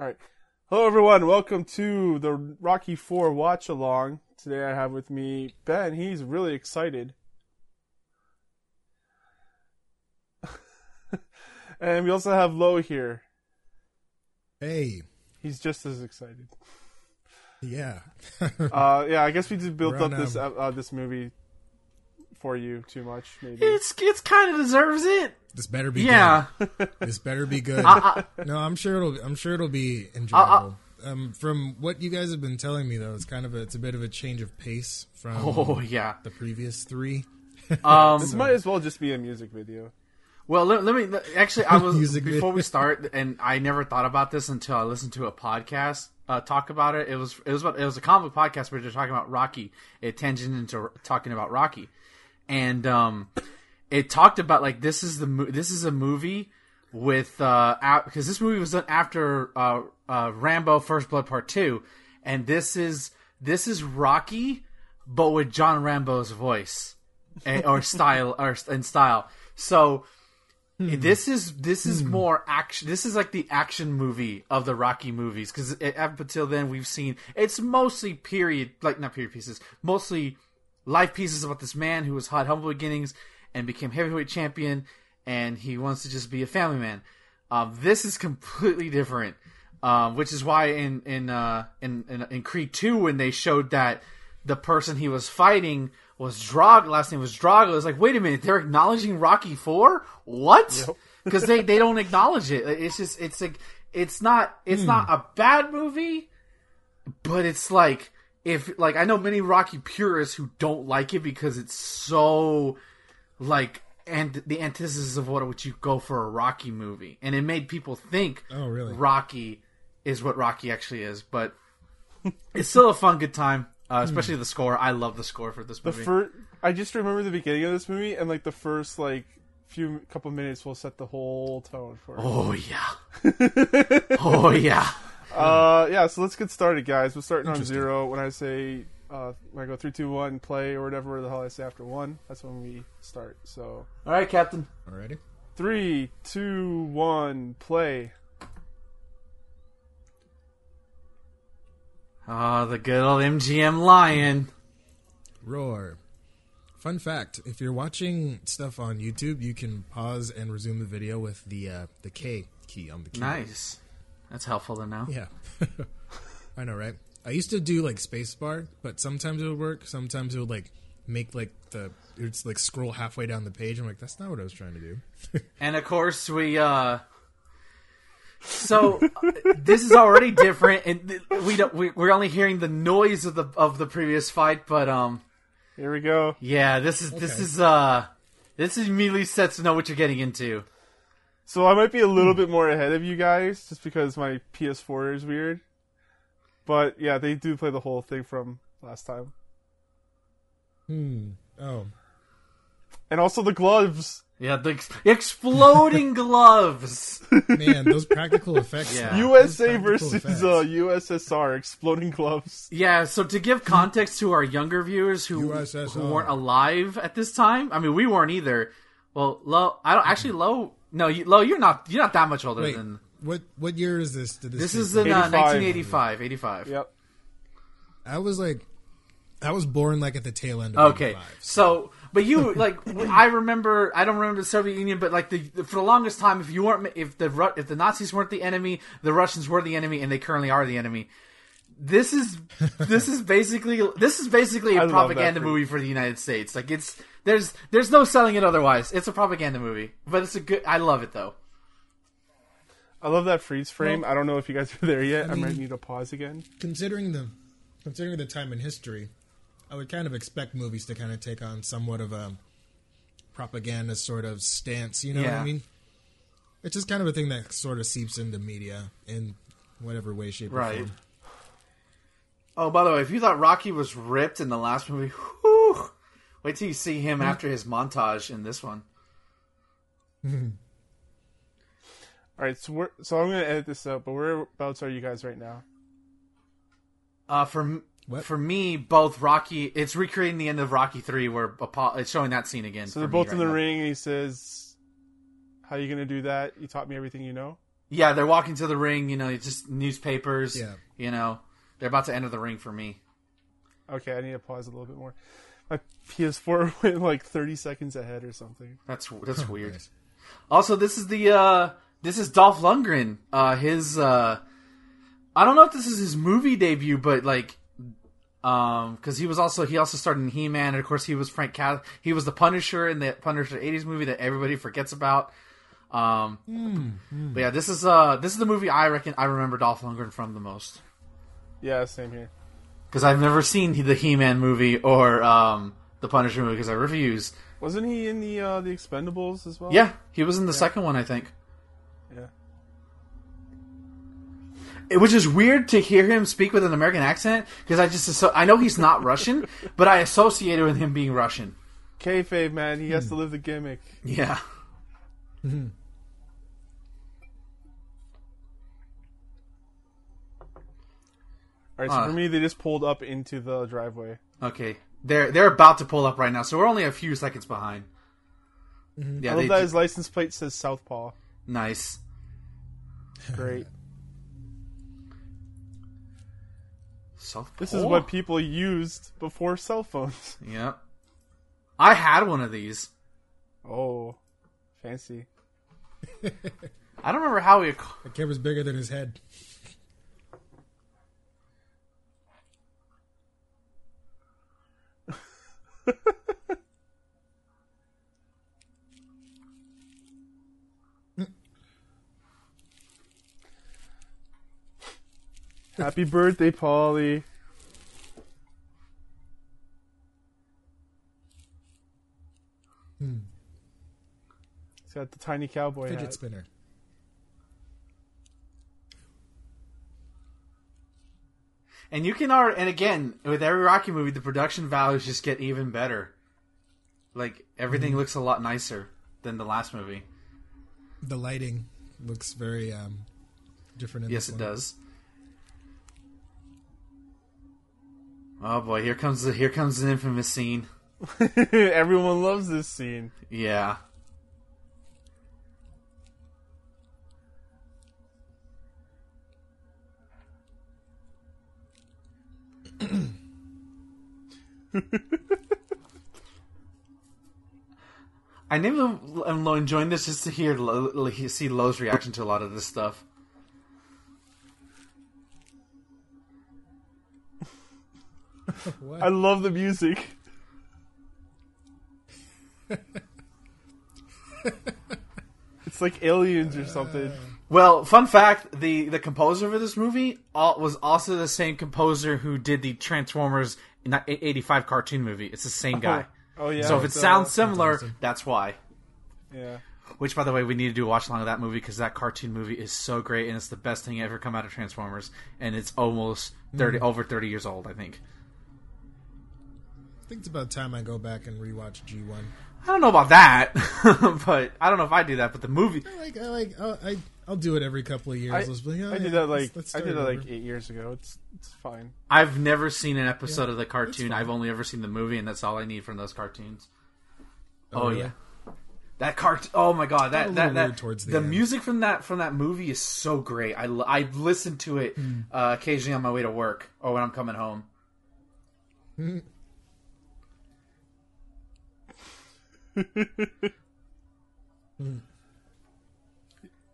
All right. Hello, everyone. Welcome to the Rocky Four watch along. Today I have with me Ben. He's really excited. and we also have Lo here. Hey, He's just as excited. yeah. Uh, yeah, I guess we just built We're up this um, uh, this movie for you too much, maybe. It's it's kind of deserves it. this better be Yeah. good. This better be good. I, no, I'm sure it'll. I'm sure it'll be enjoyable. um, from what you guys have been telling me, though, it's kind of a, it's a bit of a change of pace from oh yeah. the previous three. Um, This might as well just be a music video. well, let, let me let- actually. I was Music before video. we start, and I never thought about this until I listened to a podcast uh, talk about it. It was it was about, it was a comic podcast where they're talking about Rocky. It tangent into talking about Rocky, and um, it talked about like this is the mo- this is a movie with uh because this movie was done after uh, uh Rambo First Blood Part Two, and this is this is Rocky, but with John Rambo's voice and, or style or in style. So this is this is more action. This is like the action movie of the Rocky movies because up until then we've seen it's mostly period like not period pieces, mostly life pieces about this man who was had humble beginnings and became heavyweight champion, and he wants to just be a family man. Um, this is completely different, um, which is why in in, uh, in in in Creed two when they showed that the person he was fighting was Drago, last name was Drago. It's like, wait a minute, they're acknowledging Rocky Four? What? Because they they don't acknowledge it. It's just it's like it's not it's not a bad movie, but it's like if like I know many Rocky purists who don't like it because it's so like and the antithesis of what would you go for a Rocky movie, and it made people think Oh, really? Rocky is what Rocky actually is, but it's still a fun good time, uh, especially the score. I love the score for this The movie. I just remember the beginning of this movie, and like the first like few couple minutes will set the whole tone for it. oh yeah, oh yeah. Uh, yeah. So let's get started, guys. We're starting on zero. When I say uh, when I go three, two, one, play or whatever the hell I say after one, that's when we start. So All right, Captain. Alrighty. three, two, one, play. Oh, the good old MGM Lion. Roar. Fun fact: If you're watching stuff on YouTube, you can pause and resume the video with the uh, the K key on the keyboard. Nice. That's helpful to know. Yeah. I know, right? I used to do like spacebar, but sometimes it would work. Sometimes it would like make like the it's like scroll halfway down the page. I'm like, that's not what I was trying to do. And of course, we uh so this is already different, and we don't. We, we're only hearing the noise of the of the previous fight, but um, Here we go. yeah, this is this is uh, this immediately sets to know what you're getting into. So I might be a little bit more ahead of you guys, just because my PS4 is weird. But yeah, they do play the whole thing from last time, hmm. Oh, and also the gloves. Yeah, the ex- exploding gloves. man, those practical effects. Yeah. USA practical versus effects. uh, USSR exploding gloves. Yeah, so to give context to our younger viewers who, who weren't alive at this time, I mean, we weren't either. Well, low, I don't actually low. No, you, low, you're not. You're not that much older Wait, than. what what year is this? Did This take is in uh, 1985, 85. Yep. I was like, I was born like at the tail end. of Okay, 85. so but you like I remember I don't remember the Soviet Union, but like the, the for the longest time, if you weren't if the if the Nazis weren't the enemy, the Russians were the enemy, and they currently are the enemy. This is this is basically this is basically I a love propaganda for- movie for the United States. Like it's there's there's no selling it otherwise. It's a propaganda movie, but it's a good. I love it though. I love that freeze frame. I don't know if you guys are there yet. I, might mean- need to pause again. considering the considering the time in history, I would kind of expect movies to kind of take on somewhat of a propaganda sort of stance. You know what I mean? It's just kind of a thing that sort of seeps into media in whatever way, shape, Right. or form. Oh, by the way, if you thought Rocky was ripped in the last movie, whew, wait till you see him after his montage in this one. All right, so we're, so I'm gonna edit this out. But whereabouts are you guys right now? Uh, for What? for me, both Rocky, it's recreating the end of Rocky Three, where Apollo, it's showing that scene again. So they're both right in the now. ring, and he says, "How are you gonna do that? You taught me everything you know." Yeah, they're walking to the ring. You know, it's just newspapers. Yeah. You know, they're about to enter the ring for me. Okay, I need to pause a little bit more. My PS4 went like 30 seconds ahead or something. That's that's weird. Nice. Also, this is the uh this is Dolph Lundgren. Uh his uh I don't know if this is his movie debut, but like um cuz he was also he also started in He-Man and of course he was Frank Cal he was the Punisher in the Punisher 80s movie that everybody forgets about. Um But yeah, this is uh this is the movie I reckon I remember Dolph Lundgren from the most Yeah, same here. Cuz I've never seen the He-Man movie or um the Punisher movie cuz I refuse. Wasn't he in the uh, the Expendables as well? Yeah, he was in the second one, I think. Yeah. It- which is weird to hear him speak with an American accent because I just so I know he's not Russian, but I associate it with him being Russian. Kayfabe, man. He has to live the gimmick. Yeah. All right, so Uh. for me, they just pulled up into the driveway. Okay. They're they're about to pull up right now, so we're only a few seconds behind. Yeah, I they love that ju- his license plate says Southpaw. nice. Great. South This is what people used before cell phones. Yep. I had one of these. Oh, fancy. I don't remember how we. The camera's bigger than his head. Happy birthday, Polly. Hmm. He's got the tiny cowboy Fidget hat. spinner. And you can already, and again, with every Rocky movie, the production values just get even better. Like everything looks a lot nicer than the last movie. The lighting looks very um, different. In Yes, this it one. does. Oh boy, here comes the here comes the infamous scene. Everyone loves this scene. Yeah. I never am enjoying this just to hear Lo, see Lo's reaction to a lot of this stuff. I love the music. it's like aliens or something. Uh. Well, fun fact: the the composer for this movie al- was also the same composer who did the Transformers '85 cartoon movie. It's the same guy. Oh yeah. so if it it's, uh, sounds similar, awesome. that's why. yeah. Which, by the way, we need to do a watch along of that movie because that cartoon movie is so great and it's the best thing ever come out of Transformers, and it's almost 30 Hmm. over thirty years old. I think. I think it's about time I go back and rewatch G one. I don't know about that, but I don't know if I do that. But the movie, I like I like I'll, I I'll do it every couple of years. I, just be like, oh, I did yeah, that let's- like let's I did that like eight years ago. It's it's fine. I've never seen an episode of the cartoon. I've only ever seen the movie, and that's all I need from those cartoons. Oh, Oh, really? yeah, that cart. Oh my god, that that, that towards the the music from that from that movie is so great. I I listen to it Hmm. uh, occasionally on my way to work or when I'm coming home.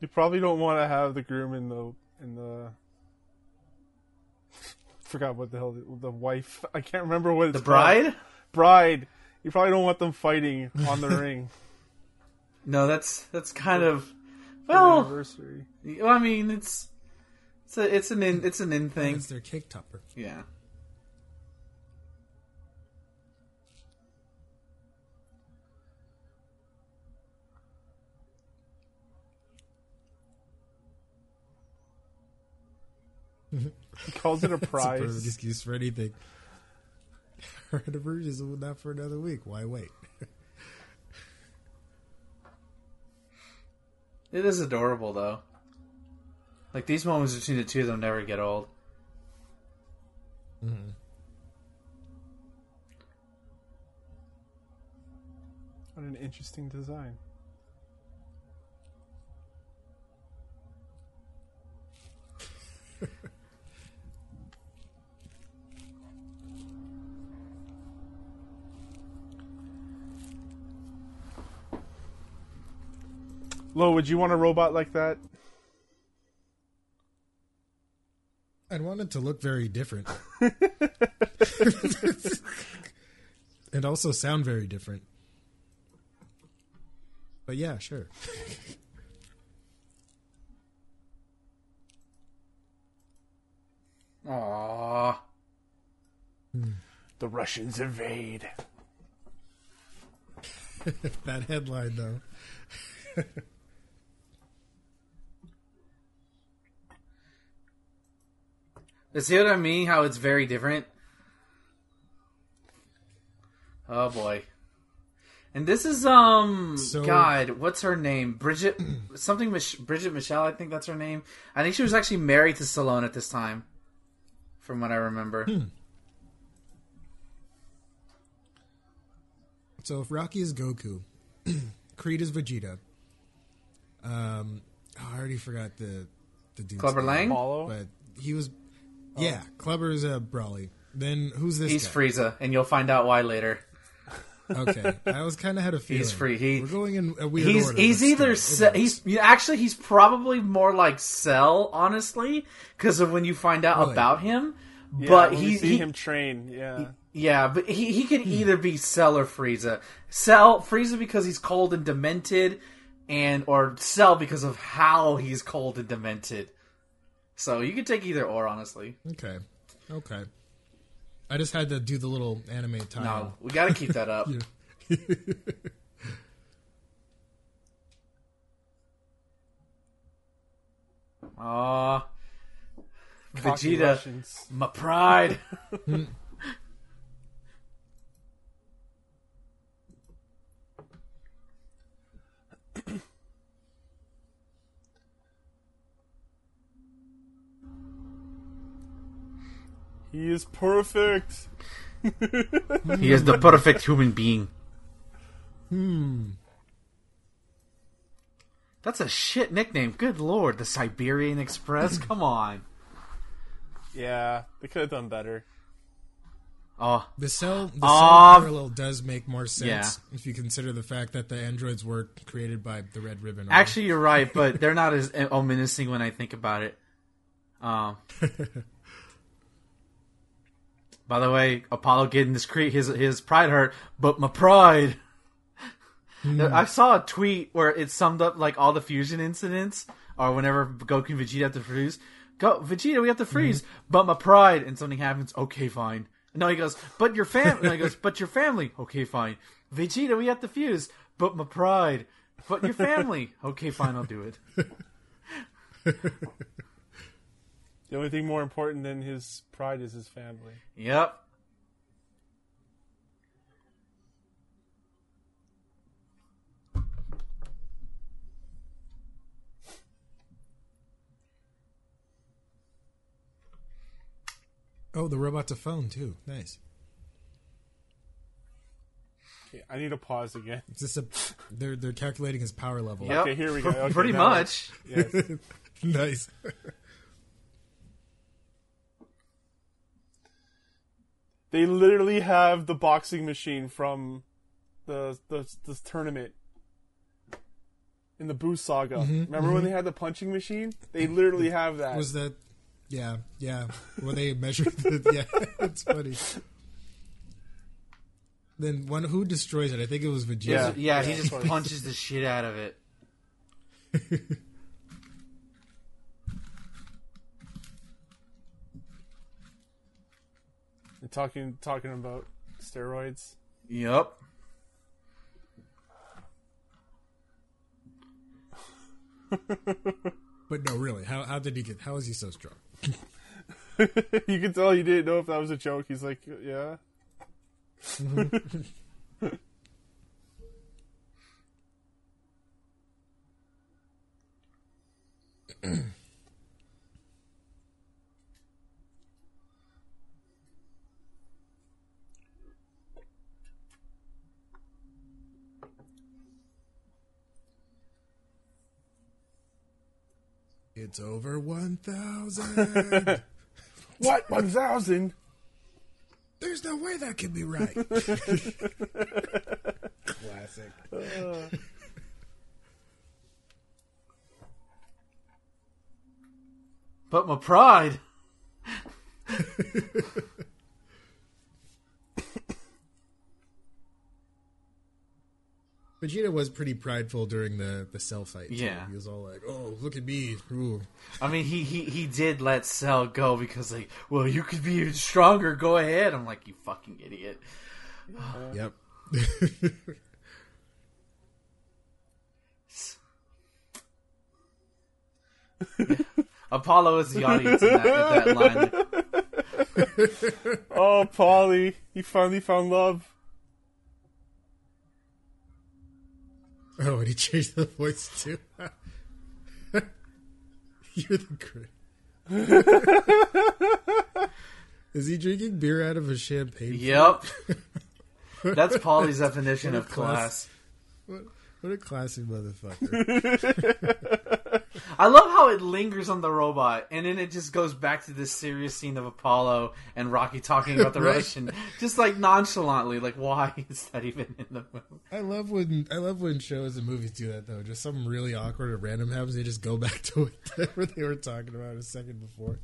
You probably don't want to have the groom in the in the. Forgot what the hell the, the wife. I can't remember what it's The bride? Bride. You probably don't want them fighting on the ring. No, that's that's kind of well. anniversary. well, I mean, it's it's a, it's an in it's an in thing. It's their cake topper. Yeah. He calls it a It's a perfect prize. excuse for anything. Her anniversary is not for another week. Why wait? It is adorable though. Like these moments between the two of them never get old. Mm-hmm. What an interesting design. Lo, would you want a robot like that? I'd want it to look very different. and also sound very different. But yeah, sure. Aww. Hmm. The Russians invade. that headline though. See what I mean? How it's very different. Oh boy. And this is um So- God, what's her name? Bridget something Mich- Bridget Michelle, I think that's her name. I think she was actually married to Stallone at this time. From what I remember. So if Rocky is Goku, Creed is Vegeta. Um, oh, I already forgot the the dude's Clubber name, Lang? But he was yeah, Clubber is uh, Broly. Then who's this? He's guy? Frieza, and you'll find out why later. Okay, I was kind of had a feeling. He's free. He- We're going in a weird He's order. he's either still, Ce- it he's actually he's probably more like Cell, honestly, because of when you find out Really? about him. Yeah, but when we he, see he him train. Yeah. Yeah, but he, he could either be Cell or Frieza. Cell Frieza because he's cold and demented, and or Cell because of how he's cold and demented. So you could take either or, honestly. Okay, okay. I just had to do the little anime time. No, we got to keep that up. Aw, Vegeta, Russians. my pride. He is perfect. he is the perfect human being. Hmm. That's a shit nickname. Good lord, the Siberian Express. Come on. Yeah, they could have done better. Oh, The cell, the Ah. cell parallel does make more sense Yeah. if you consider the fact that the androids were created by the Red Ribbon. Army. actually, you're right, but they're not as ominous when I think about it. Um. By the way, Apollo getting his cre- his his pride hurt, but my pride. Hmm. I saw a tweet where it summed up like all the fusion incidents, or whenever Goku and Vegeta have to freeze. Go Vegeta, we have to freeze, mm-hmm. but my pride, and something happens. Okay, fine. No, he goes, but your family. no, he goes, but your family. Okay, fine. Vegeta, we have to fuse, but my pride. But your family. Okay, fine, I'll do it. The only thing more important than his pride is his family. Yep. oh, the robot's a phone too. Nice. Okay, I need to pause again. Is this a? They're they're calculating his power level. Yep. Okay, here we go. Okay, Pretty now- much. Yes. nice. They literally have the boxing machine from the the, the tournament in the Buu Saga. Mm-hmm, Remember when mm-hmm. they had the punching machine? They literally have that. Was that? Yeah, yeah. Where they measured the yeah, it's funny. Then one who destroys it? I think it was Vegeta. Yeah. Yeah, he just punches the shit out of it. And talking talking about steroids. Yep. But no, really. How how did he get? How is he so strong? you can tell he didn't know if that was a joke. He's like, yeah. It's over 1,000. what? 1,000? There's no way that can be right. Classic. Uh. But my pride. Vegeta was pretty prideful during the the cell fight. too. Yeah. he was all like, "Oh, look at me!" Ooh. I mean, he, he, he did let Cell go because, like, well, you could be even stronger. Go ahead. I'm like, you fucking idiot. Yep. Apollo is the audience in that, in that line. Oh, Polly, he finally found love. Oh, and he changed the voice too. You're the great. Is he drinking beer out of a champagne? Yep. That's Polly's definition of class. class. What, what a classy motherfucker. I love how it lingers on the robot, and then it just goes back to this serious scene of Apollo and Rocky talking about the Right. Russian, just like nonchalantly. Like, why is that even in the movie? I love when I love when shows and movies do that though. Just something really awkward or random happens, they just go back to whatever they were talking about a second before.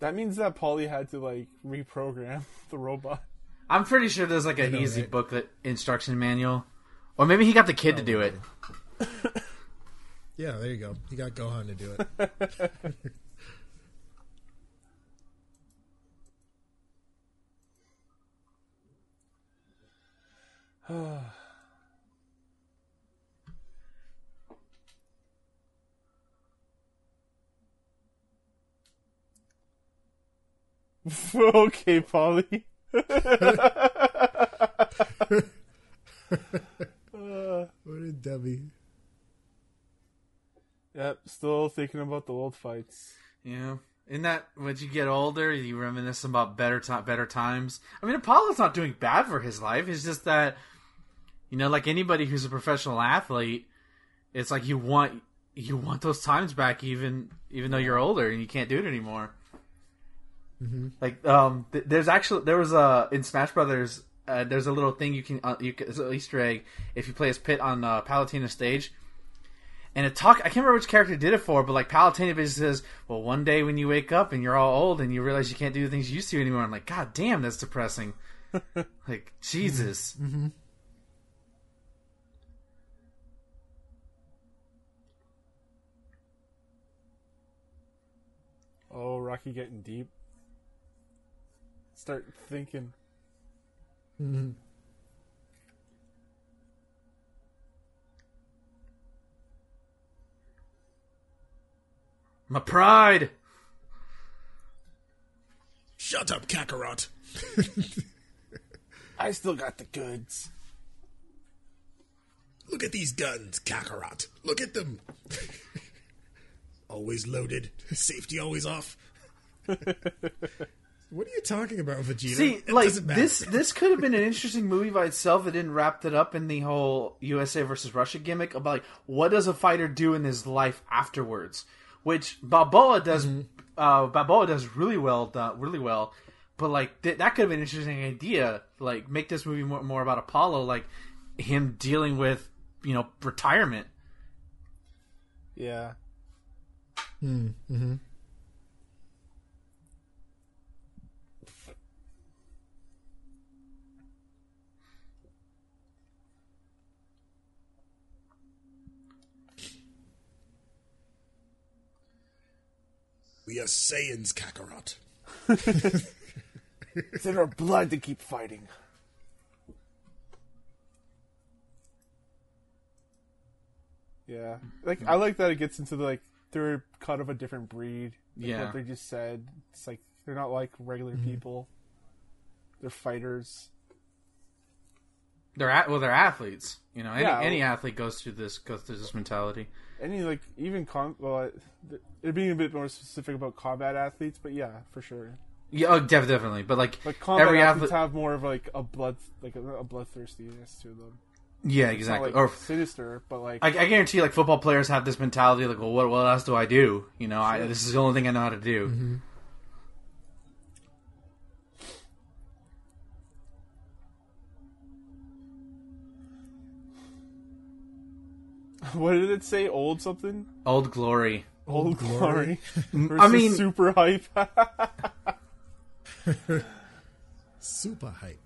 That means that Polly had to like reprogram the robot. I'm pretty sure there's like an know, easy right? booklet instruction manual, or maybe he got the kid to oh, do it. Yeah, there you go. He got Gohan to do it. okay, Polly. What a dummy. Yep, still thinking about the old fights. Yeah. In that, when you get older, you reminisce about better ti better times. I mean, Apollo's not doing bad for his life. It's just that, you know, like anybody who's a professional athlete, it's like you want you want those times back, even even though you're older and you can't do it anymore. Like, um, th- there's actually there was a in Smash Brothers. Uh, there's a little thing you can uh, you can, it's an Easter egg if you play as Pit on uh, Palutena stage and it talk I can't remember which character did it for, but like Palutena basically says, "Well, one day when you wake up and you're all old and you realize you can't do the things you used to anymore," I'm like, "God damn, that's depressing." like Jesus. Oh, Rocky getting deep. Start thinking. Mm-hmm. My pride. Shut up, Kakarot. I still got the goods. Look at these guns, Kakarot. Look at them. always loaded. Safety always off. what are you talking about, Vegeta? See, It like doesn't matter. this this could have been an interesting movie by itself. It didn't wrap it up in the whole USA versus Russia gimmick about like what does a fighter do in his life afterwards, which Balboa does. Mm-hmm. Uh, Balboa does really well, done, really well. But like th- that could have been an interesting idea. Like make this movie more, more about Apollo, like him dealing with you know retirement. Yeah. Hmm, mm-hmm. We are Saiyans, Kakarot. It's in our blood to keep fighting. Yeah. Like I like that it gets into the like they're cut of a different breed. Like Yeah. What they just said. It's like they're not like regular mm-hmm. people. They're fighters. They're at, well, they're athletes. You know, any, Yeah, any well- athlete goes through this goes through this mentality. Any like even con well th- it being a bit more specific about combat athletes, but yeah, for sure. Yeah, oh, def- definitely. But like, Like combat every athletes athlete, have more of like a blood like a, a bloodthirstiness to them. yeah, It's exactly. not like or sinister, but like I, I guarantee, like football players have this mentality, like, well, what, what else do I do? You know, I, this is the only thing I know how to do. Mm-hmm. what did it say? Old something? Old glory. Old Glory. versus I mean- super hype. Super hype.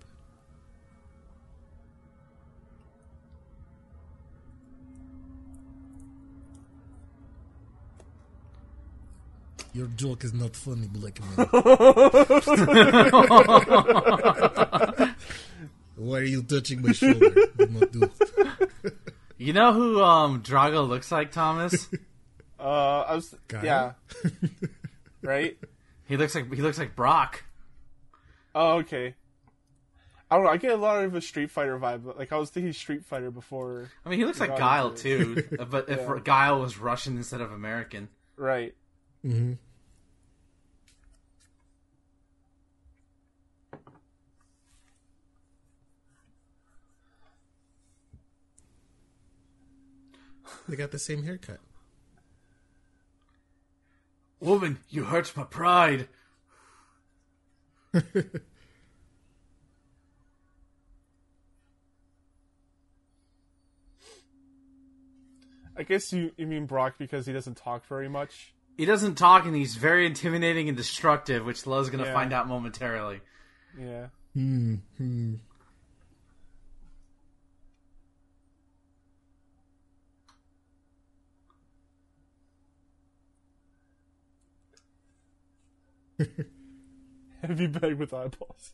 Your joke is not funny, black man. Why are you touching my shoulder? Do not do it. You know who um Drago looks like, Thomas? uh, I was Guy? yeah, right. he looks like he looks like Brock. Oh, okay. I don't know. I get a lot of a Street Fighter vibe. but, Like I was thinking Street Fighter before. I mean, he looks like Got Guile too. too, but if Yeah. Guile was Russian instead of American. Right. Mm-hmm. They got the same haircut. Woman, you hurt my pride. I guess you you mean Brock because he doesn't talk very much. He doesn't talk, and he's very intimidating and destructive, which Love's gonna Yeah. find out momentarily. Yeah. Hmm. Heavy bag with eyeballs.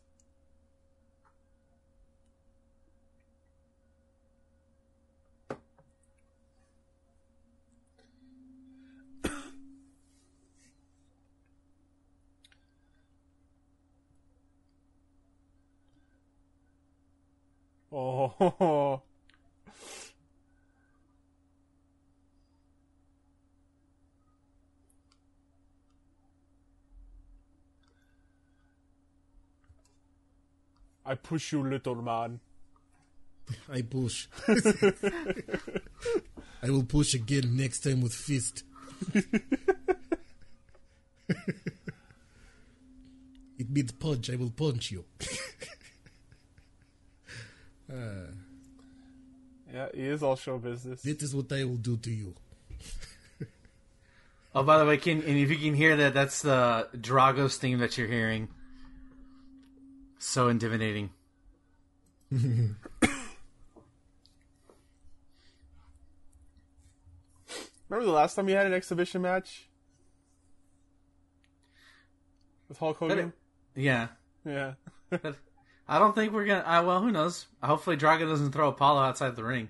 Oh, I push you, little man. I push. I will push again next time with fist. it means punch. I will punch you. Uh. Yeah, he is all show business. That is what I will do to you. Oh, by the way, can and if you can hear that, that's the Drago's theme that you're hearing. So intimidating. Remember the last time you had an exhibition match with Hulk Hogan? Yeah, Yeah. I don't think we're gonna. Uh, well, who knows? Hopefully, Drago doesn't throw Apollo outside the ring.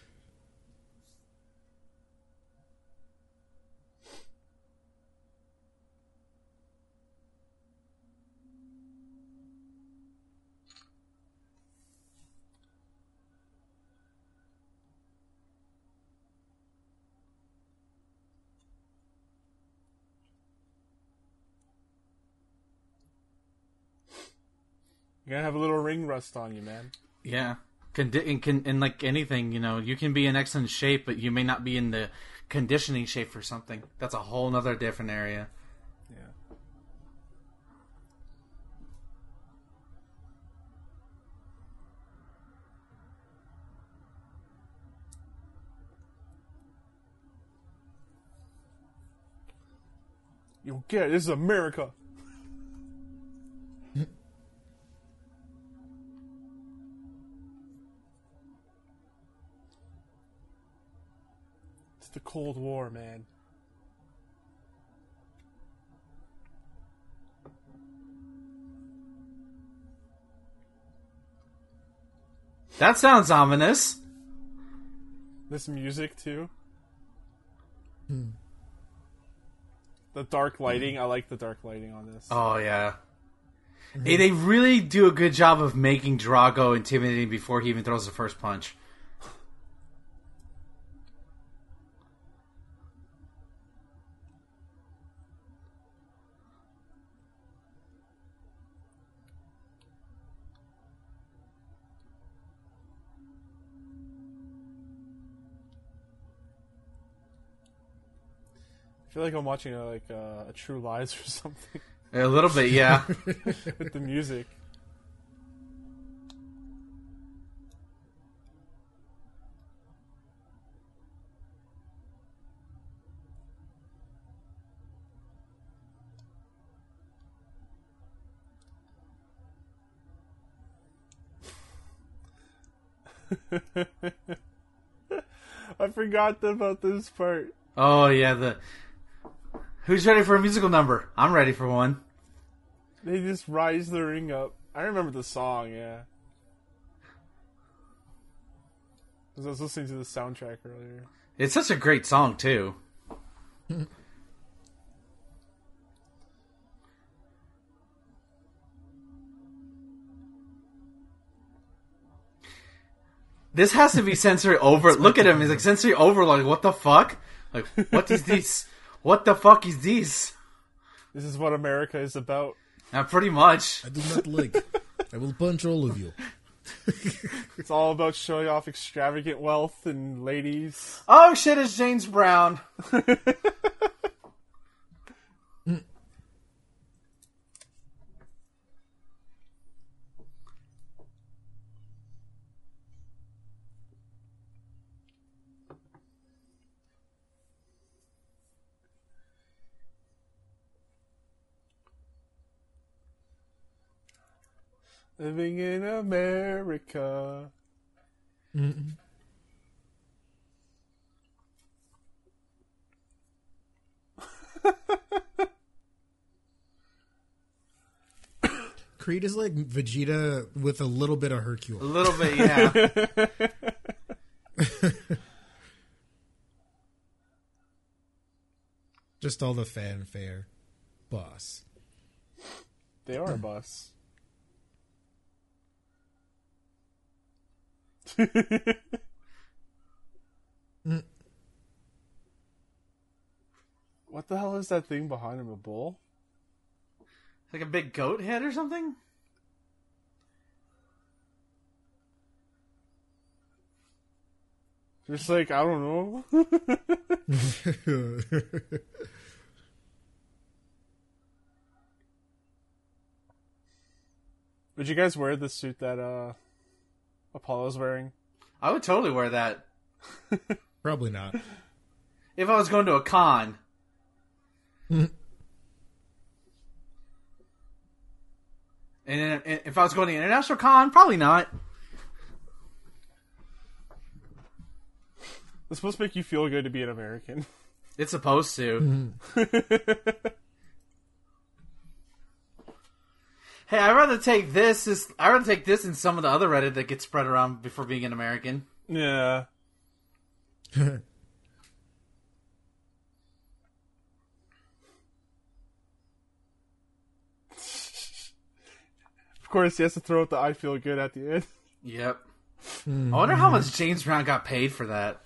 You're gonna have a little ring rust on you, man. Yeah, can and can and like anything, you know, you can be in excellent shape, but you may not be in the conditioning shape for something. That's a whole nother different area. Yeah. You get it. This is America. The Cold War, man. That sounds ominous. This music too. Hmm. The dark lighting. I like the dark lighting on this. Oh yeah. Mm-hmm. Hey, they really do a good job of making Drago intimidating before he even throws the first punch. Feel like I'm watching a, like uh, a True Lies or something A little bit, yeah. with the music. I forgot about this part. oh yeah, the Who's ready for a musical number? I'm ready for one. They just rise the ring up. I remember the song, yeah. I was listening to the soundtrack earlier. It's such a great song too. This has to be sensory over. Look at him. He's like sensory overload. What the fuck? Like what is this? What the fuck is this? This is what America is about. Uh, pretty much. I do not like. I will punch all of you. It's all about showing off extravagant wealth and ladies. Oh shit! It's James Brown. Living in America. Creed is like Vegeta with a little bit of Hercule. A little bit, yeah. Just all the fanfare. Boss. They are a what the hell is that thing behind him? A bull? like a big goat head or something. Just like I don't know. Would you guys wear the suit that uh Apollo's wearing? I would totally wear that Probably not. if I was going to a con. And and if I was going to an international con, probably not. It's supposed to make you feel good to be an American. It's supposed to. hey, I'd rather take this. Is I'd rather take this than some of the other Reddit that gets spread around before being an American. yeah. Of course, he has to throw out the "I feel good" at the end. Yep. I wonder how much James Brown got paid for that.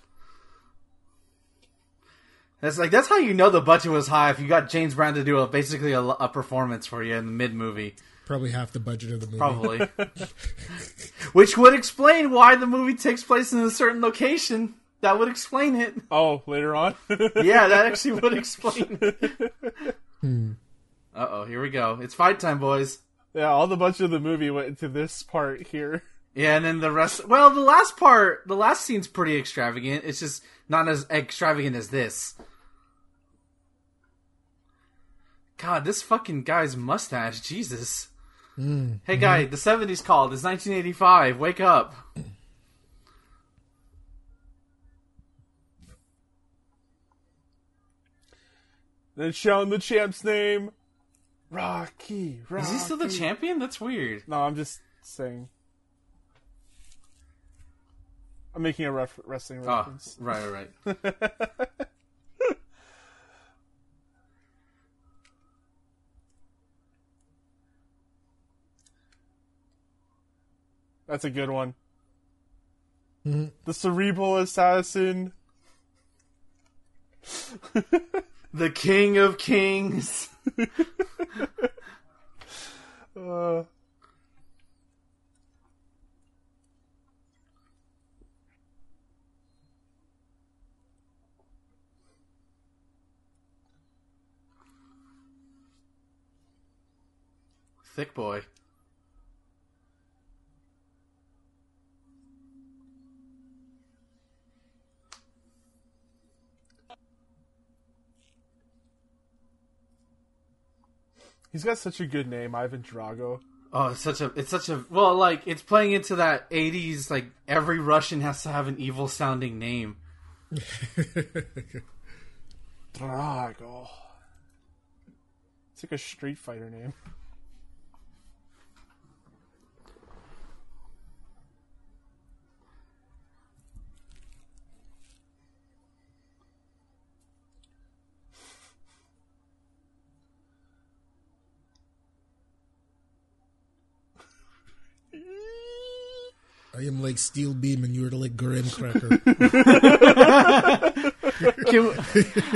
That's like that's how you know the budget was high if you got James Brown to do a basically a, a performance for you in the mid movie, Probably half the budget of the movie. probably. Which would explain why the movie takes place in a certain location. That would explain it. Oh, later on. Yeah, that actually would explain. it. Uh oh, here we go. It's fight time, boys. yeah, all the budget of the movie went into this part here. Yeah, and then the rest. Well, the last part, the last scene's pretty extravagant. It's just not as extravagant as this. God, this fucking guy's mustache, Jesus. Mm-hmm. Hey, guy, the '70s called. It's 1985. Wake up. Then shouting the champ's name, Rocky. Rocky. Is he still the champion? That's weird. No, I'm just saying. I'm making a ref- wrestling Oh, reference. right, right, right. That's a good one. Mm-hmm. The cerebral assassin. the king of kings. uh. Thick boy. He's got such a good name, Ivan Drago. Oh, it's such a it's such a well, like it's playing into that '80s. Like every Russian has to have an evil sounding name. Drago. It's like a Street Fighter name. I am like Steel Beam and you're like Graham Cracker. Can we-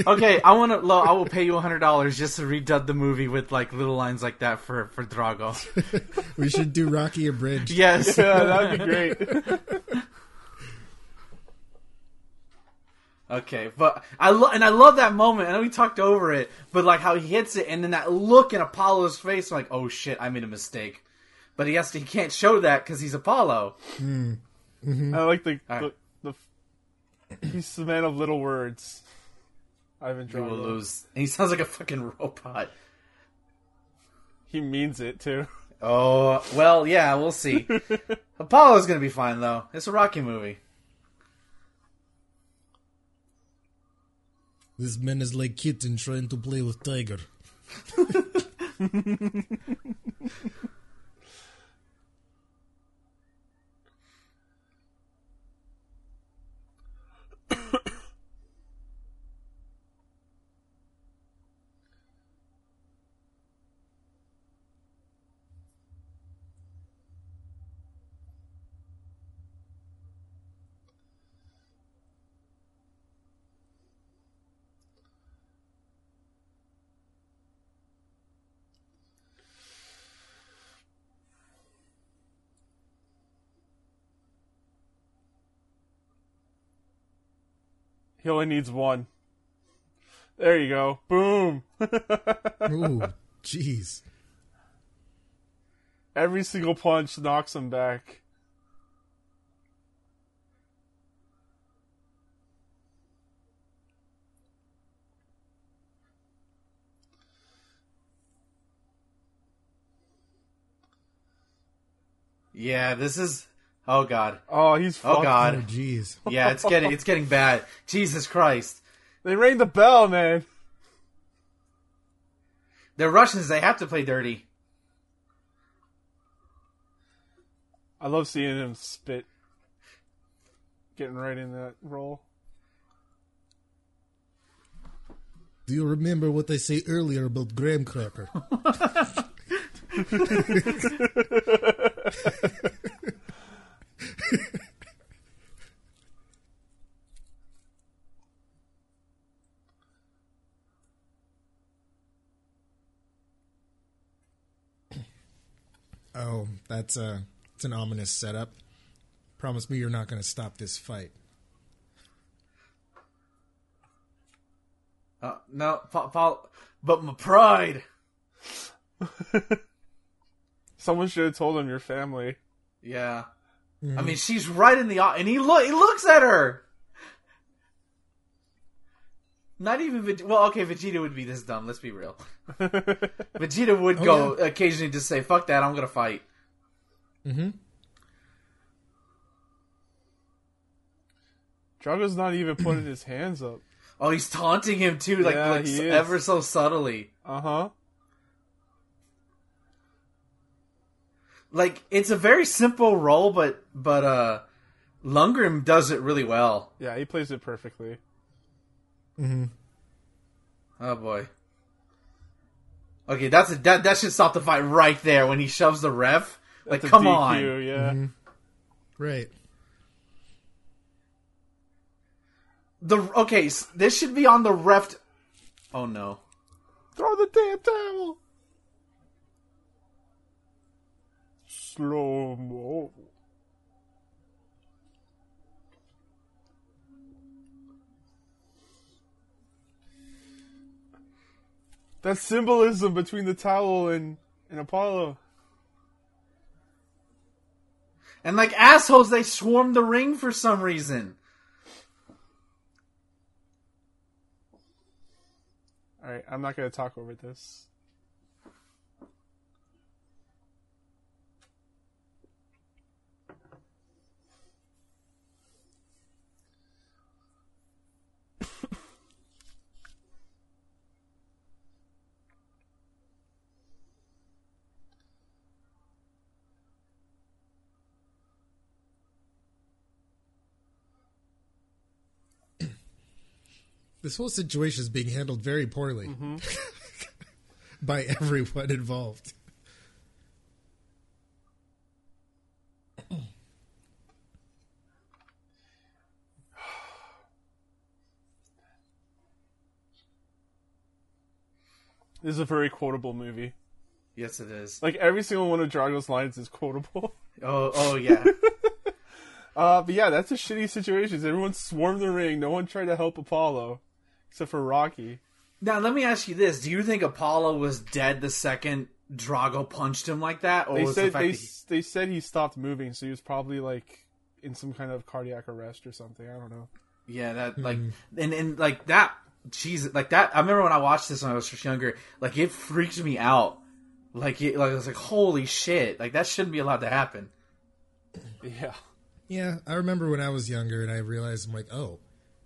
okay, I want to. I will pay you hundred dollars just to redub the movie with like little lines like that for for Drago. we should do Rocky Abridged. Yes. Yeah, that'd be great. Okay, but I love and I love that moment. I know we talked over it, but like how he hits it and then that look in Apollo's face, I'm like, oh shit, I made a mistake. But he has to. He can't show that because he's Apollo. Hmm. Mm-hmm. I like the, Alright. the, the he's the man of little words. Ivan He will Drago. lose. And he sounds like a fucking robot. He means it too. Oh well, yeah, we'll see. Apollo's gonna be fine though. It's a Rocky movie. This man is like kitten trying to play with tiger. He only needs one. There you go. Boom. Ooh, jeez. Every single punch knocks him back. Yeah, this is. Oh god. Oh, he's Oh fucked. Oh, god. jeez. Yeah, it's getting it's getting bad. Jesus Christ. They rang the bell, man. They're Russians. They have to play dirty. I love seeing him spit. Getting right in that role. Do you remember what I say earlier about Graham Cracker? oh, that's a it's an ominous setup. Promise me you're not going to stop this fight. Uh, no, Paul, Paul, but my pride. Someone should have told him your family. Yeah. I mean, she's right in the eye, and he look he looks at her. Not even Vegeta. Well, okay, Vegeta would be this dumb. Let's be real. Vegeta would go occasionally just say, "Fuck that, I'm gonna fight." Mm-hmm. Drago's not even putting his hands up. Oh, he's taunting him too, like, Yeah, like he so- is. ever so subtly. Uh huh. Like it's a very simple role, but but uh, Lundgren does it really well. Yeah, he plays it perfectly. Mm-hmm. Oh boy. Okay, that's a, that that should stop the fight right there when he shoves the ref. Like, That's a come DQ, on. Yeah. Right. The okay, this should be on the ref. Oh no. Throw the damn towel. slow mo. That symbolism between the towel and, and Apollo. And like assholes, they swarmed the ring for some reason. All right, I'm not going to talk over this. This whole situation is being handled very poorly Mm-hmm. by everyone involved. This is a very quotable movie. Yes, it is. Like every single one of Drago's lines is quotable. Oh, oh yeah. Uh, but yeah, that's a shitty situation. Everyone swarmed the ring. No one tried to help Apollo, except for Rocky. now let me ask you this: Do you think Apollo was dead the second Drago punched him like that, or They was the said fact they he- they said he stopped moving, so he was probably like in some kind of cardiac arrest or something. I don't know. Yeah, that like hmm. and and like that. Jesus, like that. I remember when I watched this when I was just younger. Like it freaked me out. Like it, like I was like, holy shit! Like that shouldn't be allowed to happen. Yeah. Yeah, I remember when I was younger and I realized I'm like, oh,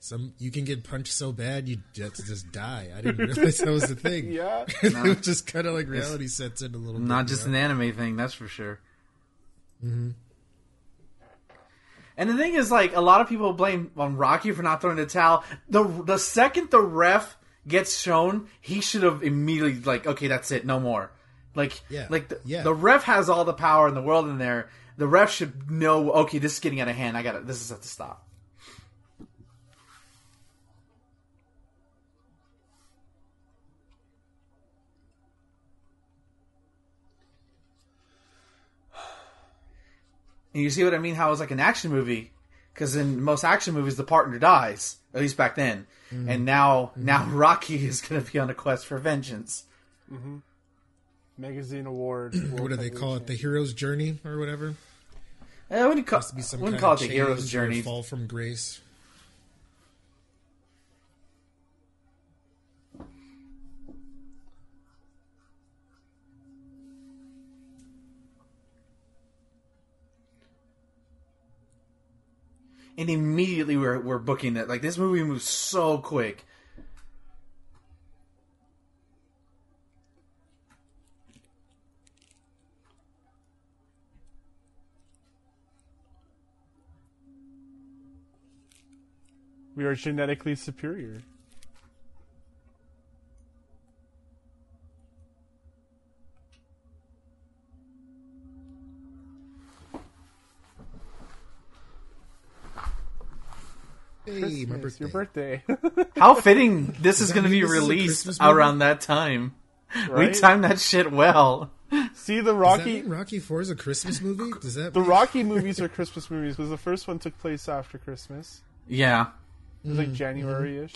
some you can get punched so bad you just just die. I didn't realize that was the thing. Yeah. it was just kind of like reality sets in a little bit. Not just you know? an anime thing, that's for sure. Mm-hmm. And the thing is, like, a lot of people blame on Rocky for not throwing the towel. The the second the ref gets shown, he should have immediately like, okay, that's it, no more. Like, Yeah. like the, Yeah. the ref has all the power in the world in there. The ref should know, okay, this is getting out of hand. I got to This is at to stop. And you see what I mean? How it's like an action movie, because in most action movies, the partner dies. At least back then. Mm-hmm. And now, mm-hmm. now Rocky is going to be on a quest for vengeance. Mm-hmm. Magazine award. What do they call it? The hero's journey or whatever. Eh, I wouldn't call, Has to be some wouldn't call it the hero's journey. fall from grace. And immediately we're, we're booking it. Like, this movie moves so quick. We are genetically superior. Hey, my It's birthday. your birthday. How fitting this is going to be this is a released around that time. We timed that shit well. See the Does that Rocky. mean Rocky Four is a Christmas movie? Does that The mean- Rocky movies are Christmas movies because the first one took place after Christmas. Yeah. It was like mm-hmm. January ish.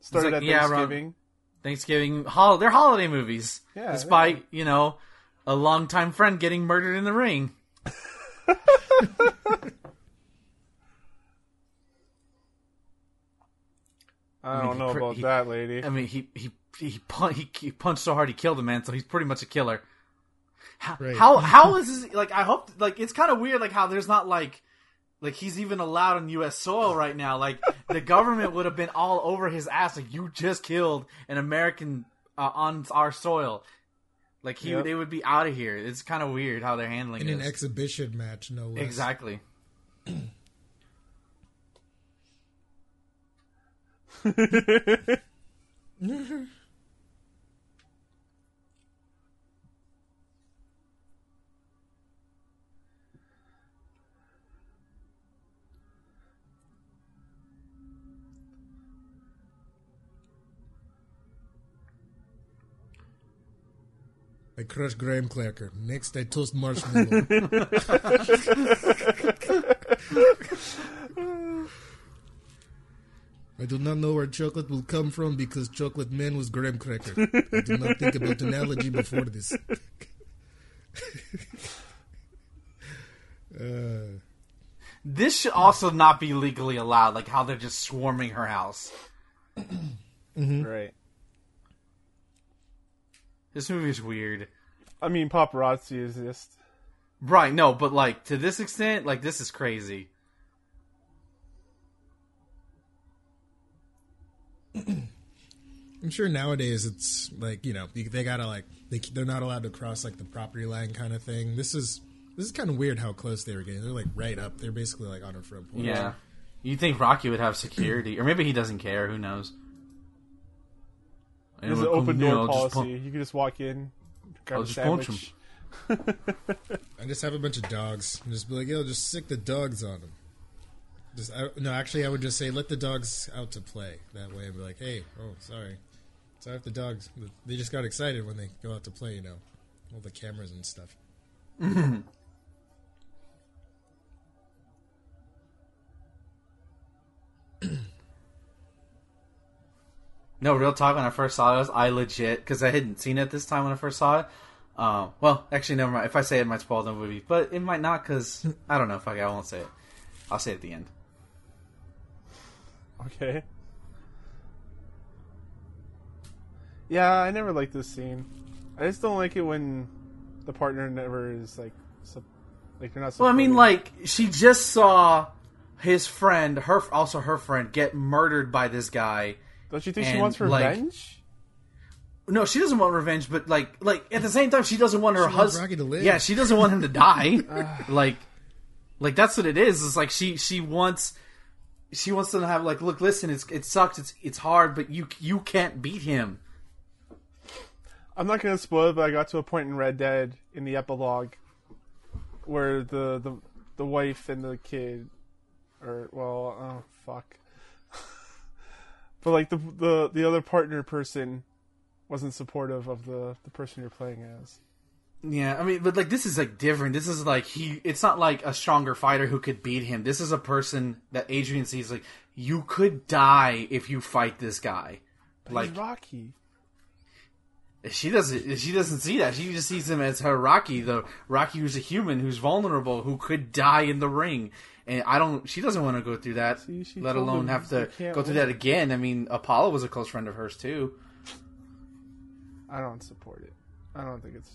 Started like- at yeah, around- Thanksgiving. Thanksgiving, hol- they're holiday movies. Yeah, Despite, you know, a longtime friend getting murdered in the ring. I don't know about he- that, lady. I mean, he he he, pun- he he punched so hard he killed a man, so he's pretty much a killer. How Right. how, how is this, like? I hope like it's kind of weird like how there's not like like he's even allowed on U.S. soil right now. Like the government would have been all over his ass. Like you just killed an American uh, on our soil. Like he Yep. they would be out of here. It's kind of weird how they're handling it. in an exhibition match? No less. exactly. I crush graham cracker. Next, I toast marshmallow. I do not know where chocolate will come from because chocolate man was graham cracker. I did not think about the analogy before this. Uh, This should also not be legally allowed, like how they're just swarming her house. Right. This movie is weird. I mean, paparazzi exist. Right, no, but like to this extent, like this is crazy. I'm sure nowadays it's like you know they gotta like they they're not allowed to cross like the property line kind of thing. This is this is kind of weird how close they were getting. They're like right up. They're basically like on her front porch. Yeah. You think Rocky would have security, or maybe he doesn't care. Who knows? There's an open door I'll policy. punch- You can just walk in, grab I'll a just punch sandwich. I just have a bunch of dogs and just be like, yo, just sick the dogs on them. Just I, no, actually, I would just say let the dogs out to play. That way, I'd be like, hey, oh, sorry, sorry if the dogs they just got excited when they go out to play. You know, all the cameras and stuff. No, real talk. When I first saw this, I legit because I hadn't seen it this time when I first saw it. Um, well, actually, never mind. If I say it, it might spoil the movie, but it might not because I don't know. Fuck it, I won't say it. I'll say it at the end. Okay. Yeah, I never liked this scene. I just don't like it when the partner never is like, sup- like they're not. Well, I mean, like she just saw his friend, her also her friend, get murdered by this guy. don't you think she and, wants like, revenge? No, she doesn't want revenge, but like, like at the same time, she doesn't want her husband. Rocky to live. Yeah, she doesn't want him to die. like, like that's what it is. It's like she she wants she wants them to have like, look, listen, it's it sucks, it's it's hard, but you you can't beat him. I'm not gonna spoil it, but I got to a point in Red Dead in the epilogue where the the the wife and the kid, or well, oh fuck, but like the the the other partner person wasn't supportive of the the person you're playing as. Yeah, I mean, but like this is like different. This is like he. It's not like a stronger fighter who could beat him. This is a person that Adrian sees like you could die if you fight this guy. Like Like Rocky. she doesn't. She doesn't see that. She just sees him as her Rocky, the Rocky who's a human, who's vulnerable, who could die in the ring. And I don't. She doesn't want to go through that. See, let alone have to go through win. that again. I mean, Apollo was a close friend of hers too. I don't support it. I don't think it's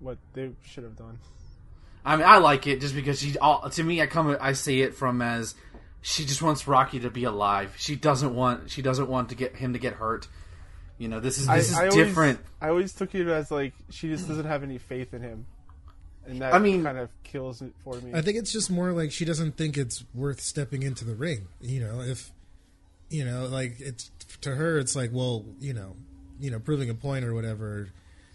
what they should have done. I mean, I like it just because she. All, to me, I come. I see it from as she just wants Rocky to be alive. She doesn't want. She doesn't want to get him to get hurt. You know, this is I, this is I different. Always, I always took it as like she just doesn't have any faith in him, and that I mean- kind of kills it for me. I think it's just more like she doesn't think it's worth stepping into the ring. You know, if you know, like it's to her, it's like, well, you know, you know, proving a point or whatever.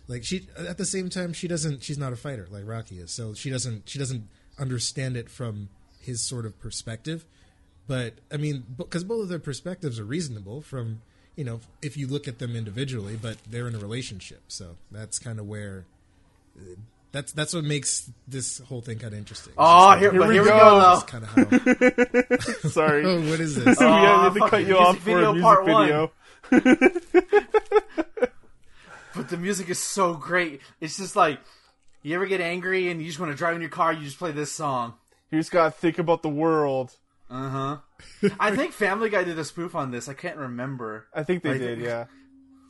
Like she, at the same time, she doesn't. She's not a fighter like Rocky is, so she doesn't. She doesn't understand it from his sort of perspective. But I mean, because both of their perspectives are reasonable from you know if you look at them individually, but they're in a relationship, so that's kind of where. That's that's what makes this whole thing kind of interesting. Oh, here, Here we here we go. go. That's kind of how. Sorry, oh, what is this? we Aw, had to cut you off for video a music part one. video. But the music is so great. It's just like you ever get angry and you just want to drive in your car, you just play this song. You just gotta think about the world. Uh huh. I think Family Guy did a spoof on this. I can't remember. I think they Like- did, yeah.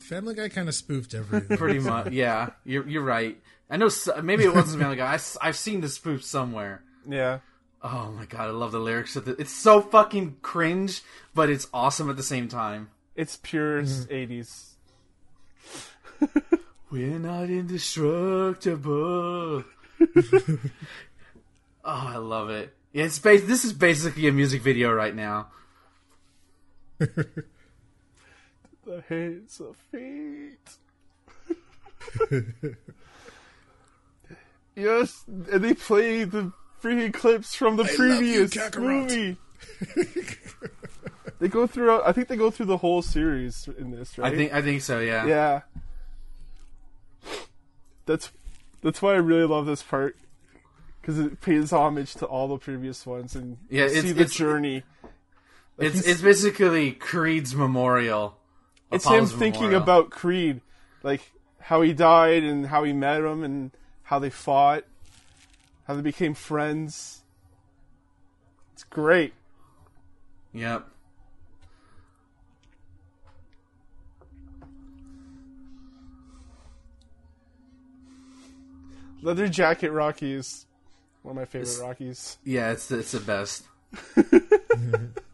Family Guy kind of spoofed everything. Pretty much, yeah. You're you're right. I know. Maybe it wasn't Family Guy. I, have seen the spoof somewhere. Yeah. Oh my god, I love the lyrics of it. It's so fucking cringe, but it's awesome at the same time. It's pure Mm-hmm. 80s. We're not indestructible. oh, I love it. Yeah, it's bas- This is basically a music video right now. The hands of fate. yes, and they play the freaking clips from the you, previous Kakarot. movie. they go through. I think they go through the whole series in this, right? I think. I think so. Yeah. Yeah. That's that's why I really love this part because it pays homage to all the previous ones and Yeah, see the journey. Like, It's it's basically Creed's memorial. it's Apollo's him thinking memorial. about Creed, like how he died and how he met him and how they fought. how they became friends. It's great. Yep. Leather Jacket Rockies. one of my favorite It's- Rockies. Yeah, it's it's the best.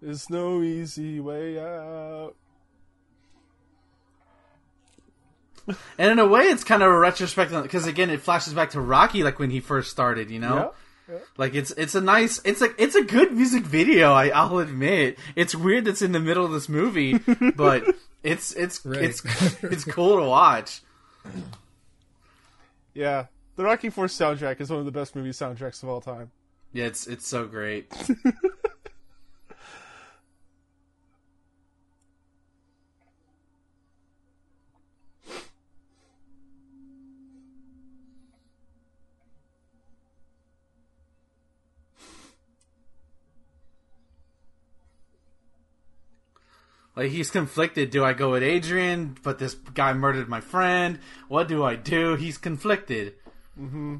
There's no easy way out. And in a way, it's kind of a retrospective because again, it flashes back to Rocky, like when he first started. You know. Like it's it's a nice, it's a it's a good music video. I, I'll admit, it's weird that's in the middle of this movie, but it's it's Right. it's it's cool to watch. Yeah. The Rocky 4 soundtrack is one of the best movie soundtracks of all time. Yeah, it's it's so great. Like he's conflicted. Do I go with Adrian? But this guy murdered my friend. What do I do? He's conflicted. Mm-hmm.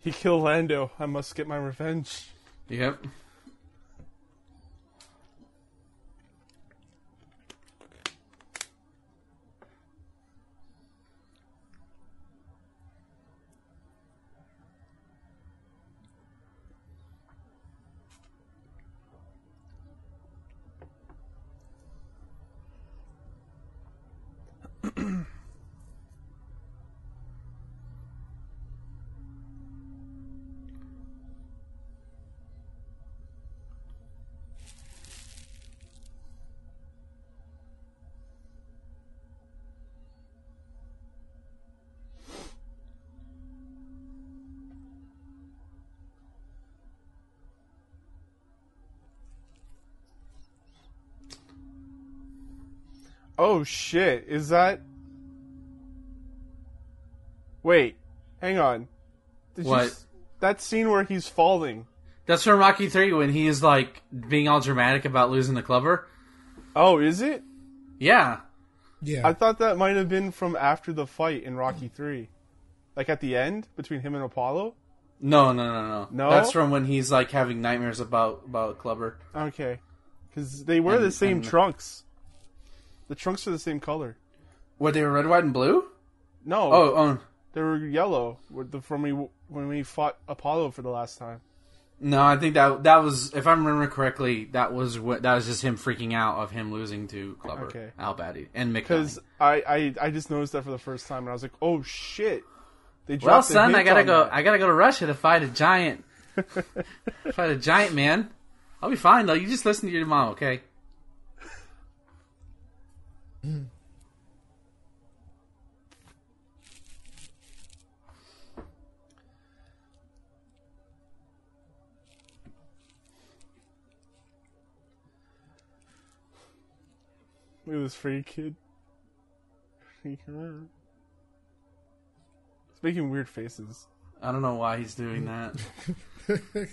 He killed Lando. I must get my revenge. Yep. Oh shit, is that. Wait, hang on. Did What? s- that scene where he's falling. That's from Rocky Three when he is like being all dramatic about losing the clubber. Oh, is it? Yeah. Yeah. I thought that might have been from after the fight in Rocky 3. Like at the end, between him and Apollo? No, no, no, no. No? That's from when he's like having nightmares about about clubber. Okay. Because they wear And- the same and- trunks. The trunks are the same color. Were they were red, white, and blue? No, Oh, oh. they were yellow from we, when we fought Apollo for the last time. No, I think that that was, if I remember correctly, that was what that was just him freaking out of him losing to Clubber, Okay. Al Batty, and Mick. Because I, I, I just noticed that for the first time, and I was like, oh shit. They well, son, I gotta go. that. I gotta go to Russia to fight a giant. fight a giant man. I'll be fine though. You just listen to your mom, okay? Look at this free kid. It's making weird faces. I don't know why he's doing that.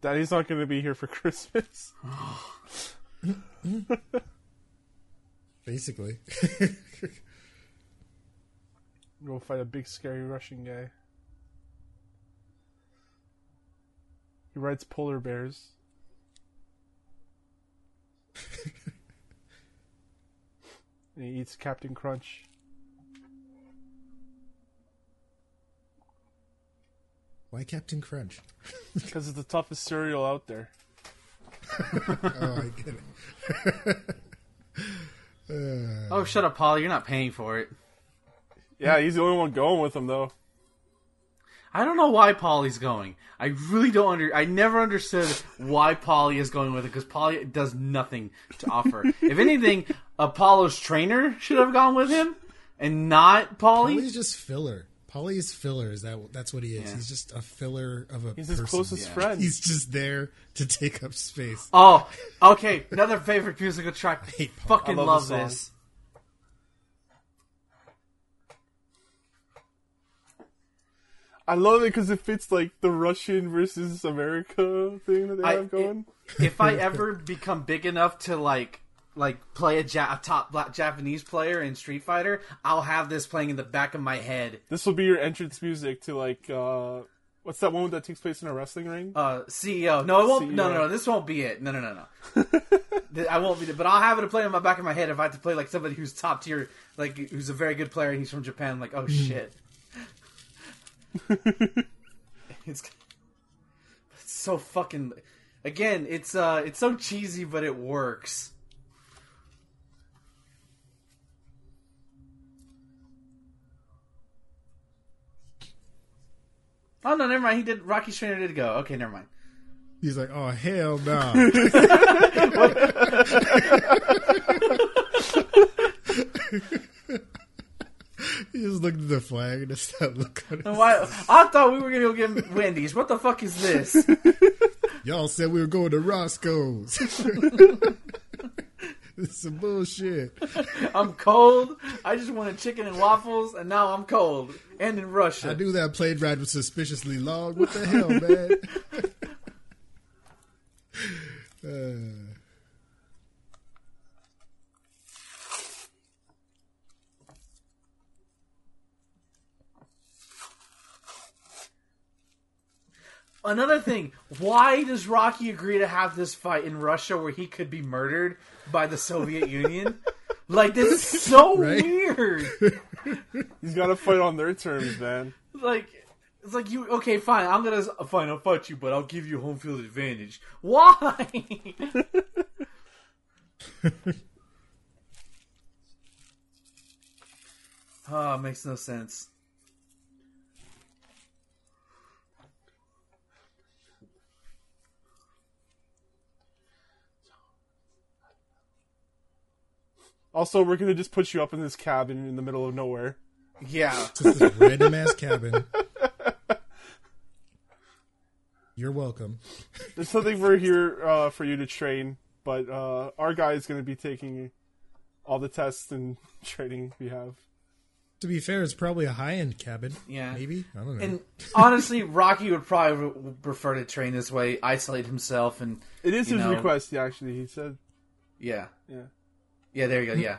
Daddy's not going to be here for Christmas. Basically. Go fight a big scary Russian guy. He rides polar bears. and he eats Captain Crunch. Why Captain Crunch? Because it's the toughest cereal out there. Oh, I get it. Uh, oh, shut up, Paulie. You're not paying for it. Yeah, he's the only one going with him though. I don't know why Paulie's going. I really don't under. I never understood why Paulie is going with it because Paulie does nothing to offer. if anything, Apollo's trainer should have gone with him, and not Paulie. Paulie's just filler. Paulie's filler. Is that? That's what he is. Yeah. He's just a filler of a. He's his closest Yeah. friend. He's just there to take up space. Oh, okay. Another favorite musical track. hate Fucking I love love, the song. this. I love it because it fits like the Russian versus America thing that they I- have going. If I ever become big enough to like like play a, ja- a top black Japanese player in Street Fighter, I'll have this playing in the back of my head. This will be your entrance music to like uh what's that one that takes place in a wrestling ring? Uh, CEO. No, it won't. No, CEO. no, no. This won't be it. No, no, no, no. I won't be. It, but I'll have it to play in my back of my head if I have to play like somebody who's top tier, like who's a very good player and he's from Japan. I'm like, oh shit. it's, it's so fucking. Again, it's uh, it's so cheesy, but it works. Oh no, never mind. He did. Rocky Trainer did go. Okay, never mind. He's like, oh hell no. he just looked at the flag and just that look on his Why? I thought we were gonna go get Wendy's. What the fuck is this? Y'all said we were going to Roscoe's. this is some bullshit. I'm cold. I just wanted chicken and waffles, and now I'm cold. And in Russia. I knew that plane ride was suspiciously long. What the hell, man? Uh, Another thing, why does Rocky agree to have this fight in Russia where he could be murdered by the Soviet Union? Like this is so Right? weird. He's got to fight on their terms, man. Like it's like you okay, fine. I'm gonna uh, fine. I'll fight you, but I'll give you home field advantage. Why? oh, ah, it makes no sense. Also, we're gonna just put you up in this cabin in the middle of nowhere. Yeah. just this random ass cabin. You're welcome. There's something for here uh, for you to train, but uh, our guy is gonna be taking all the tests and training we have. To be fair, it's probably a high end cabin. Yeah. Maybe. I don't know. And honestly, Rocky would probably re- prefer to train this way, isolate himself, and It is his know- request. Yeah, actually, he said, yeah, "Yeah, yeah. There you go. Yeah.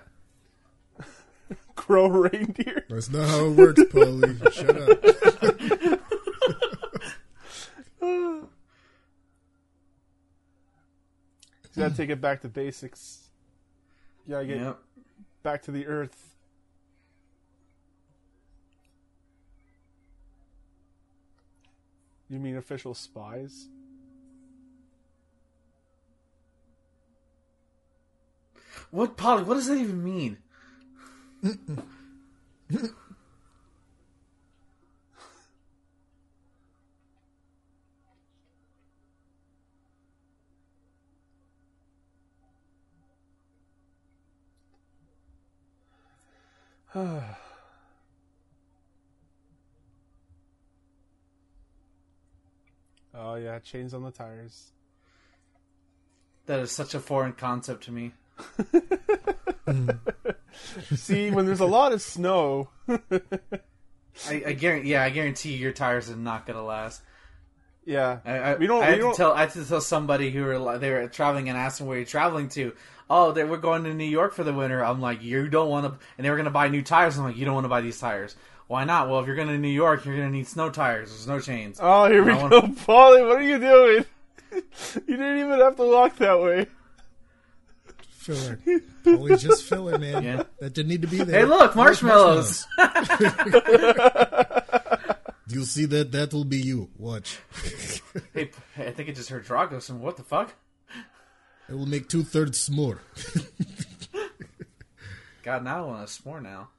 Crow reindeer." That's not how it works, Paulie. Shut up. He's gotta take it back to basics. You gotta get Yep. back to the earth. You mean official spies? What, Paulie? What does that even mean? Oh yeah, chains on the tires. That is such a foreign concept to me. See, when there's a lot of snow, I, I guarantee. Yeah, I guarantee your tires are not gonna last. yeah, I, I, we don't. I we had don't to tell. I had to tell somebody who were they were traveling and asked them where you're traveling to. Oh, they were going to New York for the winter. I'm like, you don't want to, and they were going to buy new tires. I'm like, you don't want to buy these tires. Why not? Well, if you're going to New York, you're going to need snow tires or snow chains. Oh, here we go, wanna- Paulie. What are you doing? you didn't even have to walk that way. Filler. Paulie just filler, man. Yeah. That didn't need to be there. Hey, look, marshmallows. You'll see that that will be you. Watch. Hey, I think it just heard Drago. So what the fuck? It will make two thirds more. God, now I want a s'more now.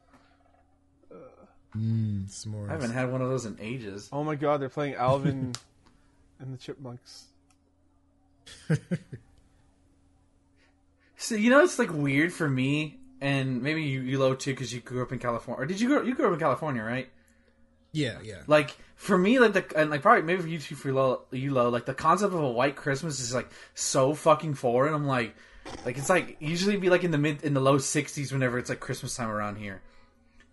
Mmm, s'mores. I haven't had one of those in ages. Oh my god, they're playing Alvin and the Chipmunks. So you know, it's like weird for me, and maybe you, you low too, because you grew up in California. Or did you grow? You grew up in California, right? Yeah, yeah. Like for me, like the and like probably maybe for you too, for low, you low, like the concept of a white Christmas is like so fucking foreign. I'm like, like it's like usually be like in the mid in the low 60s whenever it's like Christmas time around here,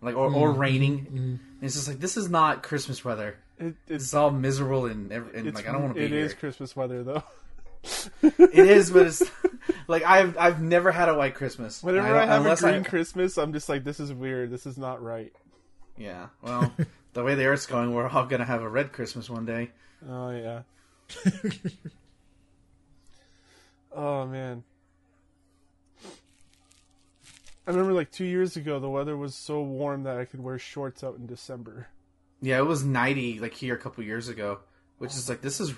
like or or mm-hmm. raining. And it's just like this is not Christmas weather. It, It's it's, all miserable and, ev- and it's like I don't want to be It here. is Christmas weather though. It is, but it's like I've I've never had a white Christmas. Whenever don't- I, have a green Christmas, I'm just like, this is weird. This is not right. Yeah, well, the way the Earth's going, we're all gonna have a red Christmas one day. Oh yeah. oh man. I remember like two years ago, the weather was so warm that I could wear shorts out in December. Yeah, it was ninety like here a couple years ago, which is like this is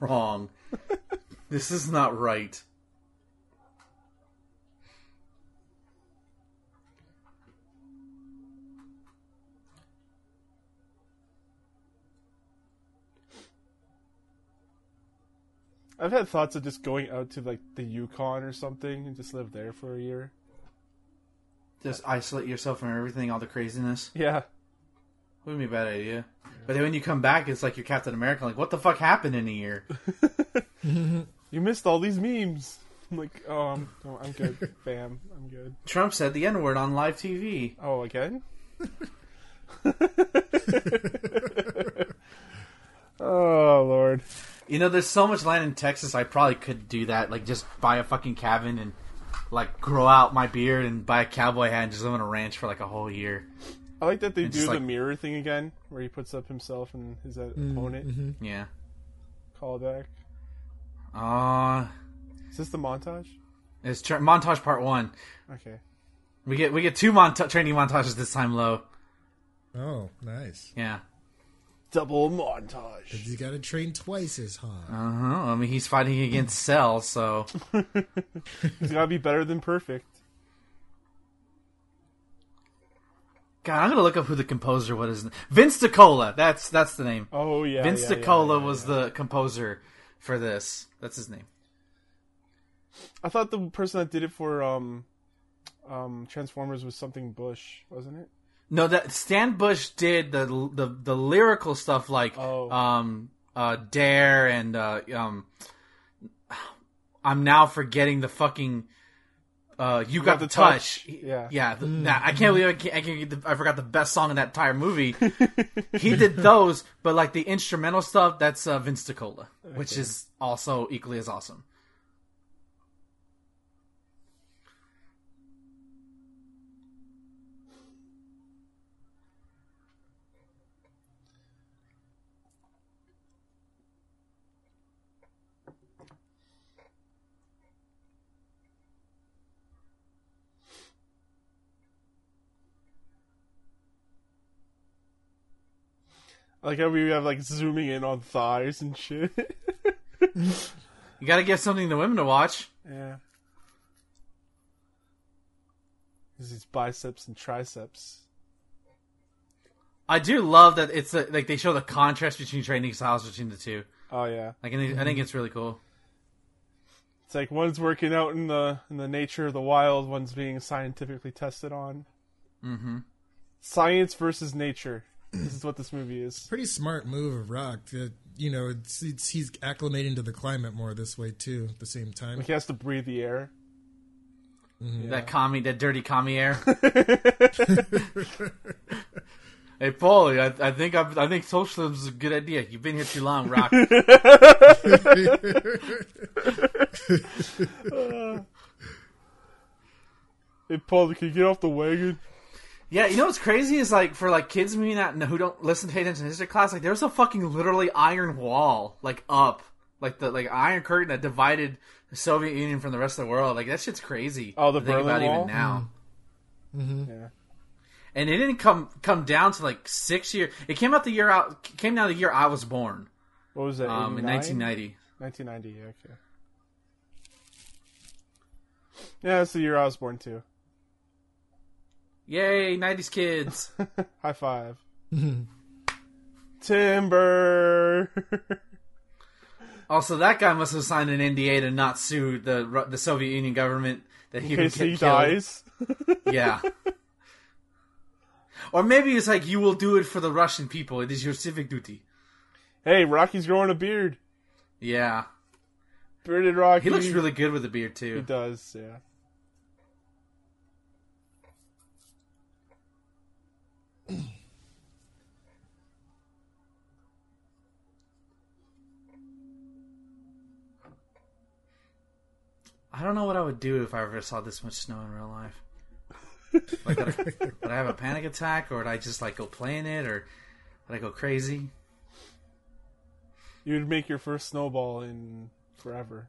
wrong. this is not right. I've had thoughts of just going out to like the Yukon or something and just live there for a year. Just isolate yourself from everything, all the craziness. Yeah. Wouldn't be a bad idea. But then when you come back, it's like you're Captain America. Like, what the fuck happened in a year? You missed all these memes. I'm like, oh, I'm, oh, I'm good. Bam, I'm good. Trump said the N word on live TV. Oh, again? oh, Lord. You know, there's so much land in Texas. I probably could do that. Like, just buy a fucking cabin and like grow out my beard and buy a cowboy hat and just live on a ranch for like a whole year. I like that they It's do just the like- mirror thing again, where he puts up himself and his uh, opponent. Yeah. Callback. Uh Is this the montage? it's tra- montage part one. Okay. We get we get two monta- training montages this time. Low. Oh, nice. Yeah. Double montage. He's got to train twice as hard. Uh huh. I mean, he's fighting against Cell, so He's gotta be better than perfect. God, I'm gonna look up who the composer was. Vince DiCola. That's that's the name. Oh yeah. Vince yeah, yeah, DiCola yeah, was yeah. the composer for this. That's his name. I thought the person that did it for um, um, Transformers was something Bush, wasn't it? No, that Stan Bush did the the the lyrical stuff like Oh. um uh Dare and uh um I'm now forgetting the fucking uh you, got, the touch. Yeah. Yeah, the, that, I can't believe I, can't, I, can't get the, I forgot the best song in that entire movie. he did those, but like the instrumental stuff, that's uh, Vince DiCola, which is also equally as awesome. Like how we have like zooming in on thighs and shit. You got to give something to women to watch. yeah. There's these biceps and triceps. I do love that it's uh like they show the contrast between training styles between the two. Oh yeah. Like, I think, I think it's really cool. It's like one's working out in the in the nature of the wild, one's being scientifically tested on. Mm-hmm. Science versus nature. This is what this movie is. Pretty smart move of Rock. That you know, it's, it's he's acclimating to the climate more this way too. At the same time, Like he has to breathe the air. Mm-hmm. That commie, that dirty commie air. hey, Paulie, I, I think I, I think socialism is a good idea. You've been here too long, Rock. Hey Paul, can you get off the wagon? Yeah, you know what's crazy is like for like kids maybe not who don't listen to pay attention to history class. Like there's a fucking literally iron wall like up, like the like iron curtain that divided the Soviet Union from the rest of the world. Like that shit's crazy. Oh, the to Berlin about Wall? even now. Mm-hmm. Yeah. and it didn't come come down to like six years. It came out the year out came out the year I was born, What was that? um, in 1990. 1990. yeah, Okay. Yeah, that's the year I was born too. Yay, 90s kids! High five. Timber. also, that guy must have signed an NDA to not sue the the Soviet Union government that he would get dies. Yeah. or maybe it's like you will do it for the Russian people. It is your civic duty. Hey, Rocky's growing a beard. Yeah, Bearded Rocky. he looks really good with a beard too. He does, yeah. I don't know what I would do if I ever saw this much snow in real life. Like, would I, would I have a panic attack, or would I just like go play in it, or would I go crazy? You'd make your first snowball in forever.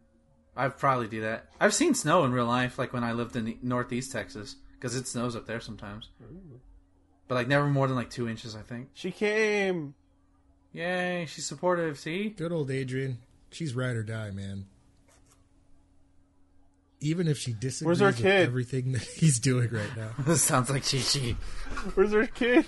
I'd probably do that. I've seen snow in real life, like when I lived in Northeast Texas, because it snows up there sometimes. But like never more than like two inches, I think. She came. Yay, she's supportive. See, Good old Adrian. She's ride or die, man. Even if she disagrees our with kid? everything that he's doing right now. this sounds like Chi Chi. Where's her kid?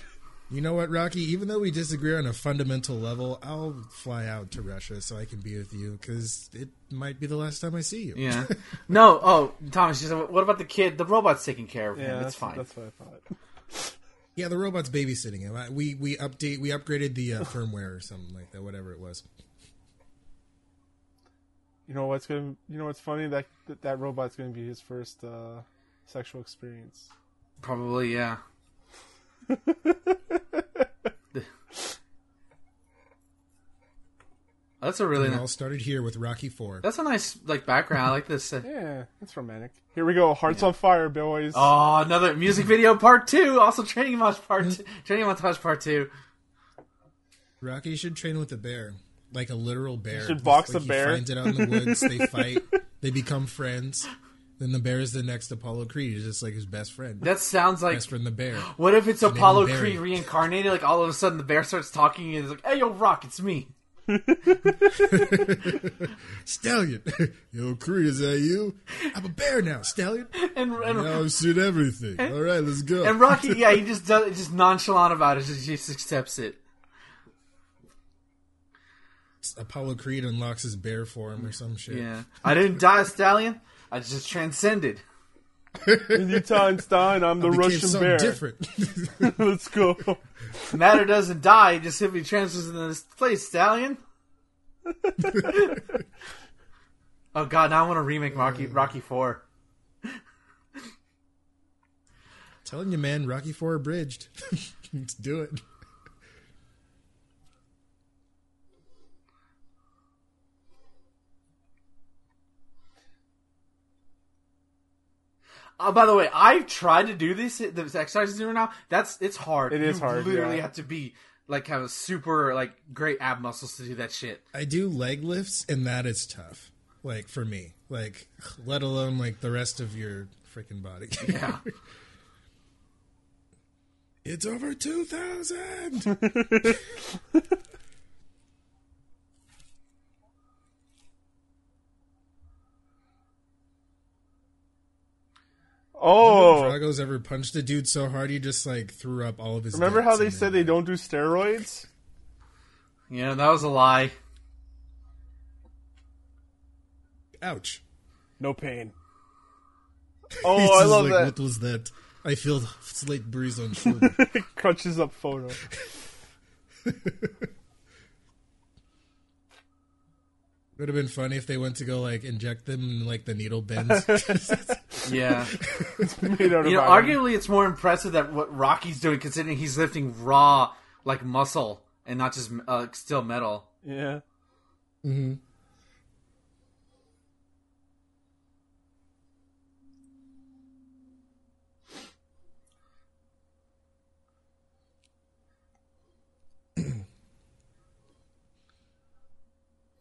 You know what, Rocky? Even though we disagree on a fundamental level, I'll fly out to Russia so I can be with you because it might be the last time I see you. Yeah. No. Oh, Thomas. She "What about the kid? The robot's taking care of him. Yeah, it's that's fine." That's what I thought. Yeah, the robot's babysitting him. I- We we update we upgraded the uh, firmware or something like that, whatever it was. You know what's gonna? You know what's funny? That that, that robot's gonna be his first uh, sexual experience. Probably, yeah. That's a really It nice. all started here with Rocky Four. That's a nice like background. I like this. Uh, Yeah, that's romantic. Here we go. Hearts on fire, boys. oh, another music video part two. Also, training montage part two. training montage part two. Rocky should train with a bear, like a literal bear. should box like a bear. He finds it out in the woods. They fight. They become friends. Then the bear is the next Apollo Creed. He's just like his best friend. That sounds like. best friend, the bear. What if it's name Apollo him Barry. Creed reincarnated? Like all of a sudden the bear starts talking and it's like, "Hey, yo, Rock, it's me." Stallion. Yo, Creed, is that you? I'm a bear now, Stallion. And and, Now I've seen everything. All right, let's go. and Rocky, yeah, he just does just nonchalant about it. Just, he just accepts it. Apollo Creed unlocks his bear form or some shit. Yeah, I didn't die, a Stallion. I just transcended. In Utah and Stein, I'm the Became Russian something bear. different. Let's go. Matter doesn't die; he just simply transfers into this place, Stallion. oh God! Now I want to remake Rocky Rocky Four. Telling you, man, Rocky Four abridged. Let's do it. Uh, by the way, I've tried to do this this exercise zero now. That's it's hard. It you is hard. Literally yeah. have to be like have a super like great ab muscles to do that shit. I do leg lifts, and that is tough. Like for me, like let alone like the rest of your freaking body. yeah. It's over 2,000! Oh, Drago's ever punched a dude so hard he just like threw up all of his. remember how they said they don't do steroids? yeah, that was a lie. Ouch! No pain. Oh, He's Oh, I love like, that. What was that? I feel the slight breeze on shoulder. Crunches up photo. Would have been funny if they went to go like inject them and like the needle bends. Yeah. Made out of You know, arguably, it's more impressive that what Rocky's doing, considering he's lifting raw like muscle and not just uh, still metal. Yeah. hmm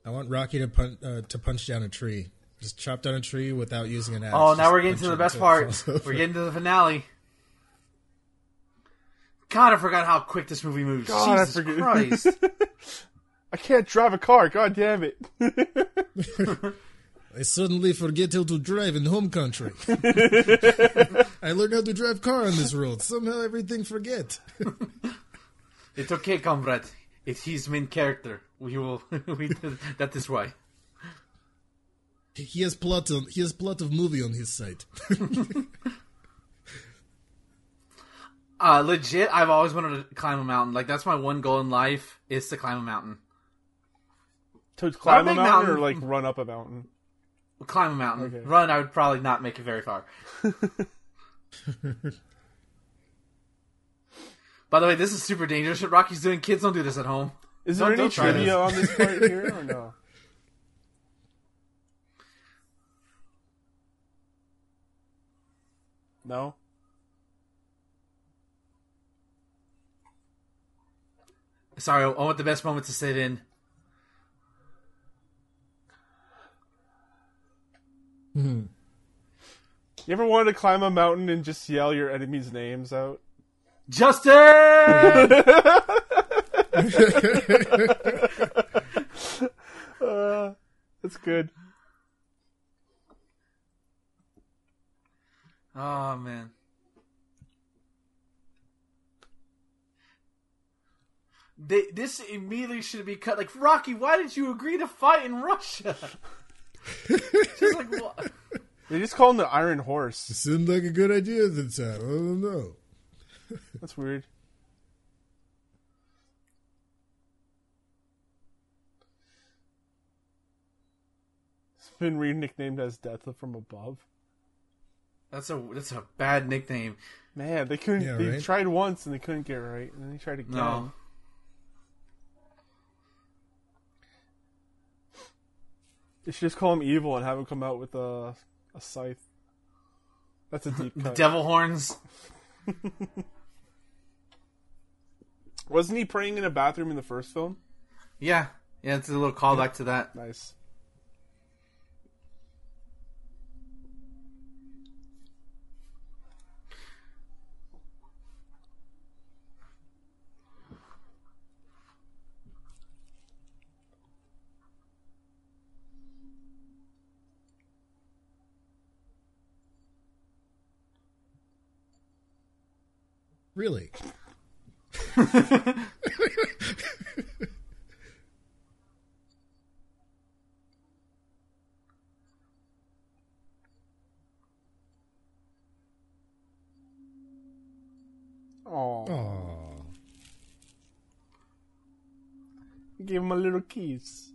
I want Rocky to punch uh, to punch down a tree. Just chop down a tree without using an axe. Oh, now Just we're getting to the best part. We're getting to the finale. God, I forgot how quick this movie moves. God, I Jesus forget. Christ. I can't drive a car. God damn it. I suddenly forget how to drive in home country. I learned how to drive car on this road. Somehow everything forget. it's okay, comrade. It's his main character. We will. we that is why. He has plot on, he has plot of movie on his site. Uh, legit, I've always wanted to climb a mountain. Like that's my one goal in life is to climb a mountain. To climb a mountain, mountain. or like run up a mountain? Climb a mountain. Okay. Run, I would probably not make it very far. By the way, this is super dangerous. What Rocky's doing, kids don't do this at home. Is there Don't- any don't trivia this. on this part here or no? No. Sorry, I want the best moment to sit in. Hmm. You ever wanted to climb a mountain and just yell your enemies' names out? Justin! Uh, that's good. oh man. They, this immediately should be cut. Like Rocky, why did you agree to fight in Russia? Just like what? They just call him the Iron Horse. It Seemed like a good idea at the time. I don't know. That's weird. It's been re-nicknamed as Death from Above. That's a that's a bad nickname. Man, they couldn't. Yeah, they right? tried once and they couldn't get it right, and then they tried again. No. They should just call him evil and have him come out with a a scythe. That's a deep The cut. devil horns. Wasn't he praying in a bathroom in the first film? Yeah. Yeah, it's a little callback to that. Nice. Really? Oh, Aww. give him a little kiss.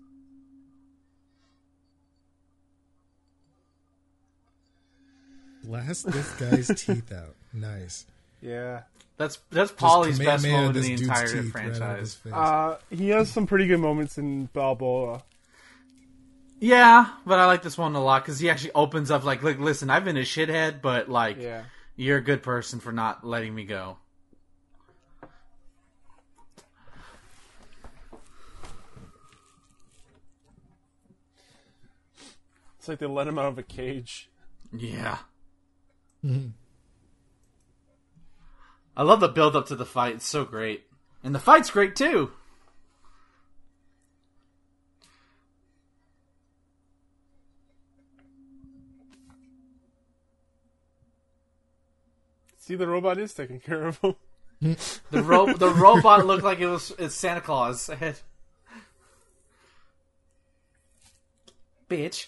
Blast this guy's teeth out. Nice. Yeah. That's that's Just Paulie's best moment in the entire teeth right out of his franchise. Uh, he has some pretty good moments in Balboa. yeah, but I like this one a lot because he actually opens up like, look, listen, I've been a shithead, but like, Yeah. you're a good person for not letting me go. It's like they let him out of a cage. Yeah. I love the build up to the fight. It's so great, and the fight's great too. See, the robot is taking care of him. The ro- the robot looked like it was it's Santa Claus. Bitch.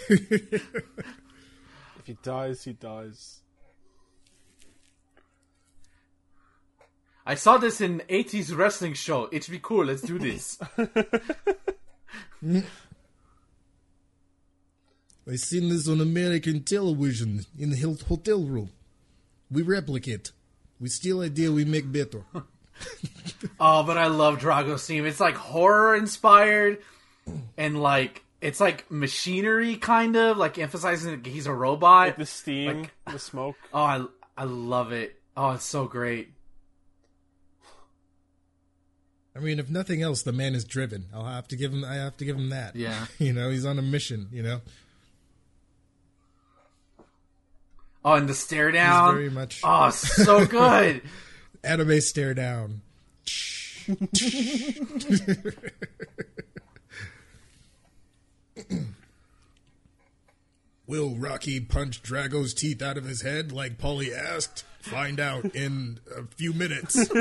If he dies, he dies. I saw this in 80s wrestling show. It should be cool. Let's do this. I seen this on American television in the hotel room. We replicate. We steal idea, we make better. oh, but I love Drago's theme. It's like horror inspired and like it's like machinery kind of like emphasizing that he's a robot. The steam, Like- the smoke. Oh, I I love it. Oh, it's so great. I mean, if nothing else, the man is driven. I'll have to give him. I have to give him that. Yeah. You know, he's on a mission. You know, Oh, and the stare down. very much- Oh, so good. Anime stare down. Will Rocky punch Drago's teeth out of his head like Paulie asked? Find out in a few minutes.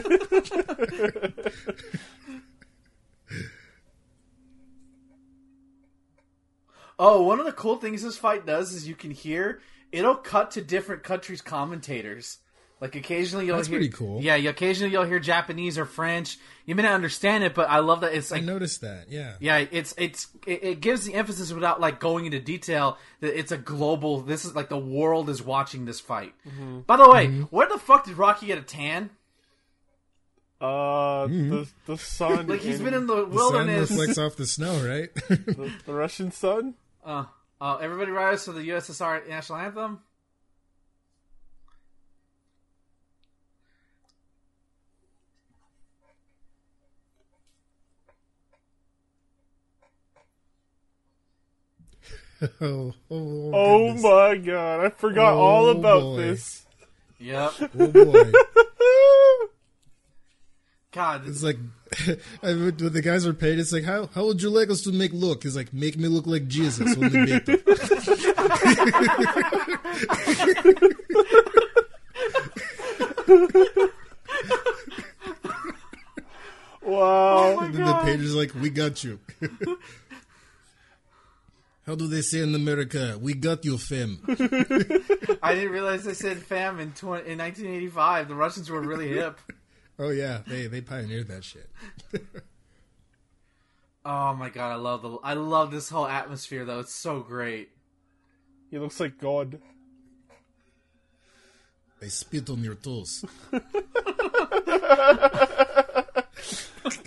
Oh, one of the cool things this fight does is you can hear it'll cut to different countries' commentators. Like occasionally you'll That's hear, pretty cool. Yeah, you occasionally you'll hear Japanese or French. You may not understand it, but I love that it's I noticed that. Yeah. yeah, it's it's it, it gives the emphasis without like going into detail that it's a global. This is like the world is watching this fight. By the way, where the fuck did Rocky get a tan? Uh, the the sun. Like he's in been in the The sun wilderness. reflects off the snow, right? the, the Russian sun. Uh, uh, everybody rise to the USSR national anthem. oh, oh, Oh, oh my god, I forgot oh, all Oh, about boy. this. Yep. Oh boy. God, It's like I would- when the guys are paid. It's like how how would you like us to make look? He's like make me look like Jesus. Only better. Wow. and then the oh page is like, we got you. How do they say in America? We got you, fam. I didn't realize they said fam in, 20, in 1985. The Russians were really hip. Oh yeah, they they pioneered that shit. Oh my god, I love the I love this whole atmosphere though. It's so great. He looks like God. They spit on your toes.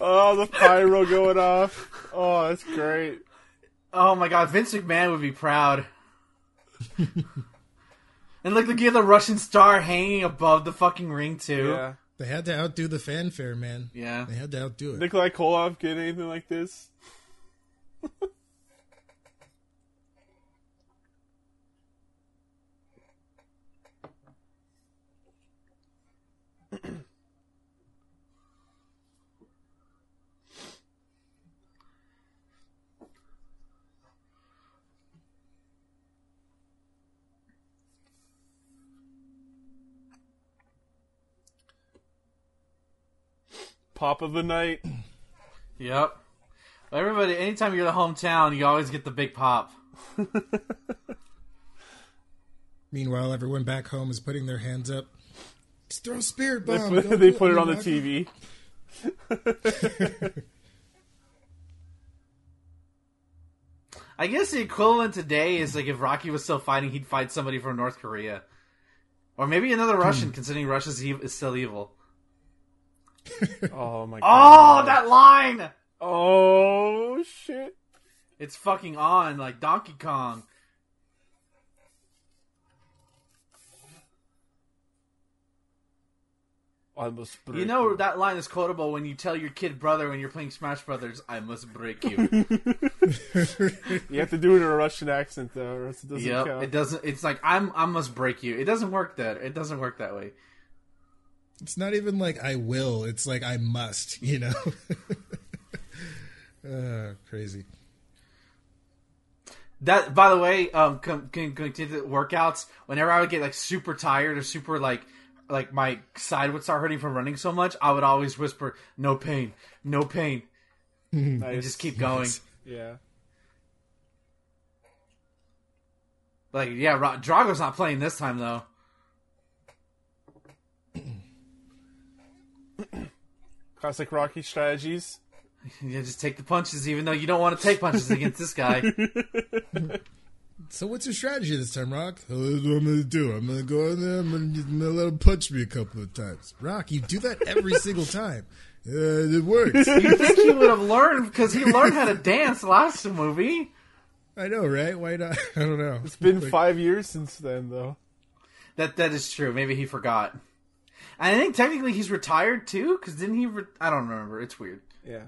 Oh, the pyro going off. Oh, that's great. Oh my god, Vince McMahon would be proud. and look, look at the Russian star hanging above the fucking ring too. Yeah. They had to outdo the fanfare, man. Yeah. They had to outdo it. Nikolai Koloff get anything like this? Pop of the night. Yep. Everybody, anytime you're the hometown, you always get the big pop. Meanwhile, everyone back home is putting their hands up. Just throw a spirit They put, they put it on the Rock. TV. I guess the equivalent today is like if Rocky was still fighting, he'd fight somebody from North Korea. Or maybe another hmm. Russian, considering Russia's ev- is still evil. Oh my god. Oh, that line! Oh shit. It's fucking on, like Donkey Kong. I must break You know that line is quotable when you tell your kid brother when you're playing Smash Brothers, "I must break you." You have to do it in a Russian accent though, or else it doesn't yep, count. it doesn't. It's like I'm, I must break you. It doesn't work that. It doesn't work that way. It's not even like I will. It's like I must. You know. uh, crazy. That, by the way, um, con- con- continue the workouts. Whenever I would get like super tired or super like, like my side would start hurting from running so much, I would always whisper, "No pain, no pain," and just keep going. Yeah. Like, yeah, Ro- Drago's not playing this time though. Classic Rocky strategies. Yeah, just take the punches, even though you don't want to take punches against this guy. So what's your strategy this time, Rock? This what I'm gonna do. I'm gonna go in there. I'm gonna, I'm gonna let him punch me a couple of times. Rock, you do that every single time. Uh, it works. You think he would have learned because he learned how to dance last movie? I know, right? Why not? I don't know. It's been five years since then, though. That that is true. Maybe he forgot. And I think technically he's retired too, because didn't he? Re- I don't remember. It's weird. Yeah.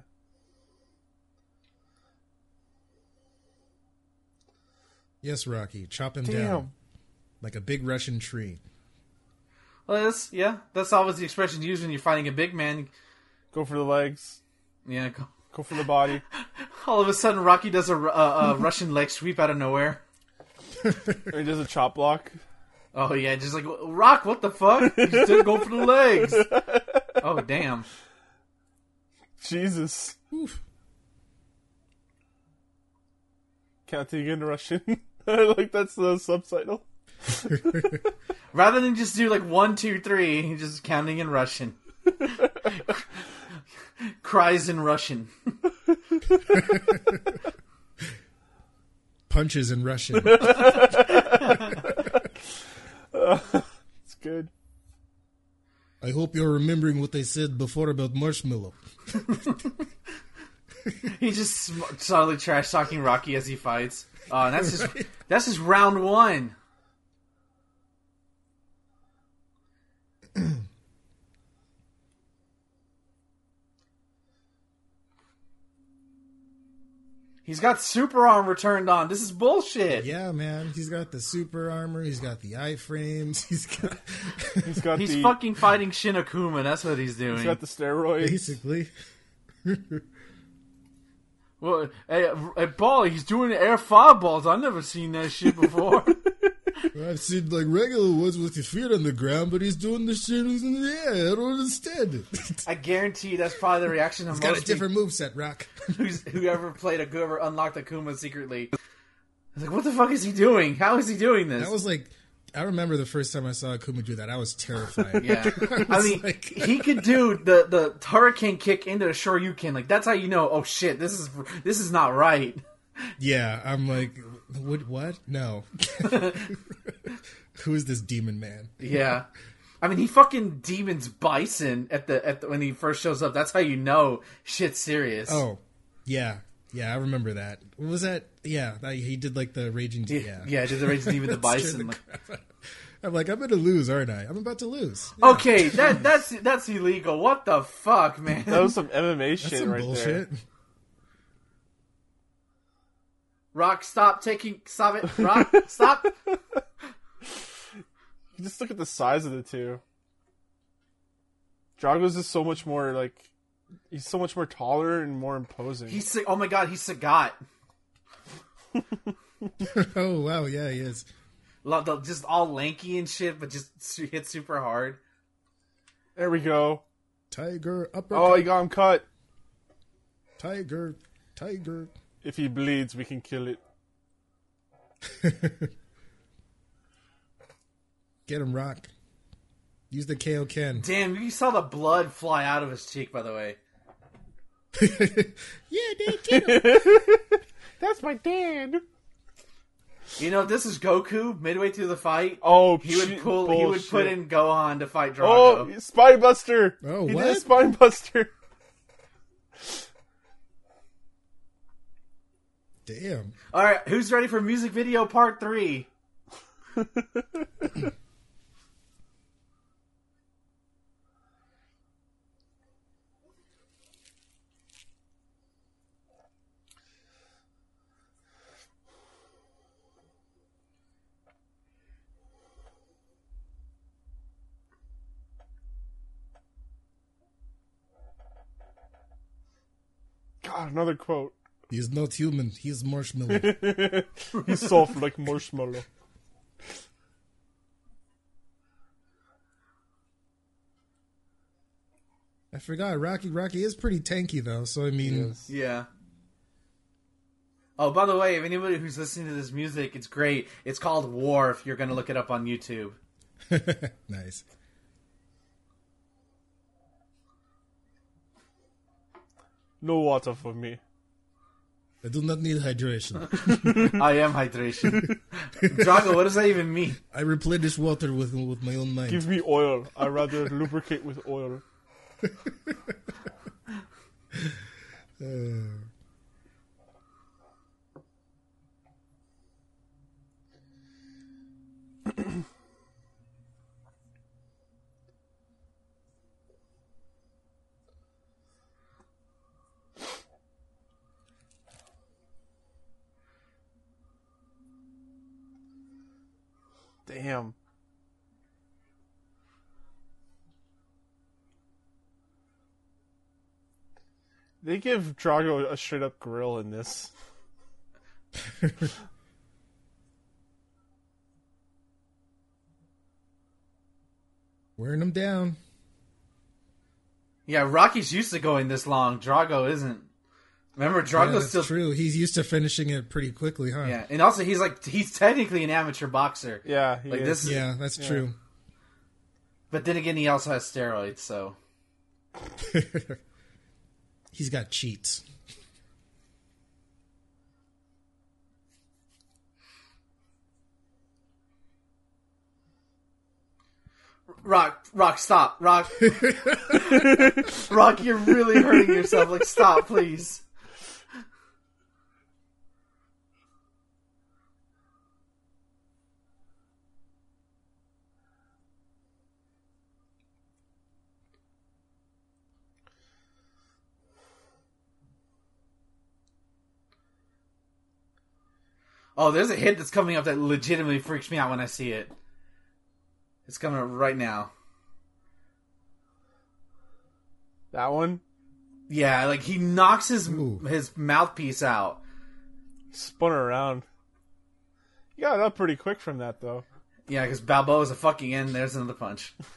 Yes, Rocky. Chop him Damn. down like a big Russian tree. Well, that's yeah. That's always the expression used when you're fighting a big man. Go for the legs. Yeah. go- Go for the body. All of a sudden, Rocky does a, a, a Russian leg sweep out of nowhere. or he does a chop block. Oh yeah, just like Rock. What the fuck? He just didn't go for the legs. Oh damn. Jesus. Oof. Can't take it in Russian. like that's the uh, subtitle. Rather than just do like one, two, three, just counting in Russian. Cries in Russian. Punches in Russian. It's good. I hope you're remembering what they said before about marshmallow. He just sm- subtly trash talking Rocky as he fights. Oh, and that's just that's just round one. He's got super armor turned on. This is bullshit. Yeah, man. He's got the super armor. He's got the iframes. He's got He's got He's the fucking fighting Shin Akuma. That's what he's doing. he's got the steroids. basically. Well, hey, hey, ball, he's doing air fireballs. I've never seen that shit before. I've seen like regular ones with his feet on the ground, but he's doing the shit who's in the air. I don't understand it. I guarantee you that's probably the reaction of He's got a most different moveset, Rock. people who's, whoever played a whoever unlocked Akuma secretly. I was like, what the fuck is he doing? How is he doing this? That was like, I remember the first time I saw Akuma do that. I was terrified. yeah. I was mean, like- he could do the the hurricane kick into a Shoryuken. Like that's how you know. Oh shit, this is this is not right. Yeah, I'm like, what? What? No. Who is this demon man? Yeah. I mean, he fucking demons Bison at the at the, when he first shows up. That's how you know shit's serious. Oh, yeah, yeah, I remember that. What was that? Yeah, that, he did like the raging. yeah, Yeah, yeah. Did the raging Demon the Bison? the like- crap out of- I'm like, I'm gonna lose, aren't I? I'm about to lose. Okay, that that's that's illegal. What the fuck, man? that was some MMA shit That's some right bullshit. there. Rock, stop taking. Stop it. Rock, stop. Just look at the size of the two. Drago's is so much more like he's so much more taller and more imposing. He's oh my god, he's Sagat. oh wow, yeah, he is. Lo- the- Just all lanky and shit, but just su- hit super hard. there we go. Tiger upper. Oh, he got him cut. tiger, tiger. If he bleeds, we can kill it. Get him, Rock. Use the KO Ken. Damn, you saw the blood fly out of his cheek. By the way, yeah, dude, get him. That's my dad. you know if this is Goku midway through the fight. Oh, he would shit, pull. He would put in Gohan to fight Oh, Drago. Spine Buster. Oh, he what? did a Damn. All right, who's ready for music video part three? God, another quote. He's not human. He's marshmallow. He's soft like marshmallow. I forgot. Rocky. Rocky is pretty tanky though. So I mean, Yeah. Oh, by the way, if anybody who's listening to this music, it's great. It's called War. If you're gonna look it up on YouTube. nice. No water for me. I do not need hydration. I am hydration. Drago, what does that even mean? I replenish water with with my own mind. Give me oil. I rather lubricate with oil. Uh, him. They give Drago a straight up grill in this. Wearing them down. Yeah, Rocky's used to going this long. Drago isn't. Remember, Yeah, Drago's that's still. true. He's used to finishing it pretty quickly, huh? Yeah, and also he's like he's technically an amateur boxer, Yeah, he Like, is. this is- Yeah, that's true. but then again, he also has steroids. So He's got cheats. Rock, Rock, stop, Rock, Rock, you're really hurting yourself. Like, stop, please. Oh, there's a hint that's coming up that legitimately freaks me out when I see it. It's coming up right now. That one Yeah, like he knocks his Ooh. his mouthpiece out. spun around. You got up pretty quick from that though. Yeah, because Balboa's a fucking end. There's another punch.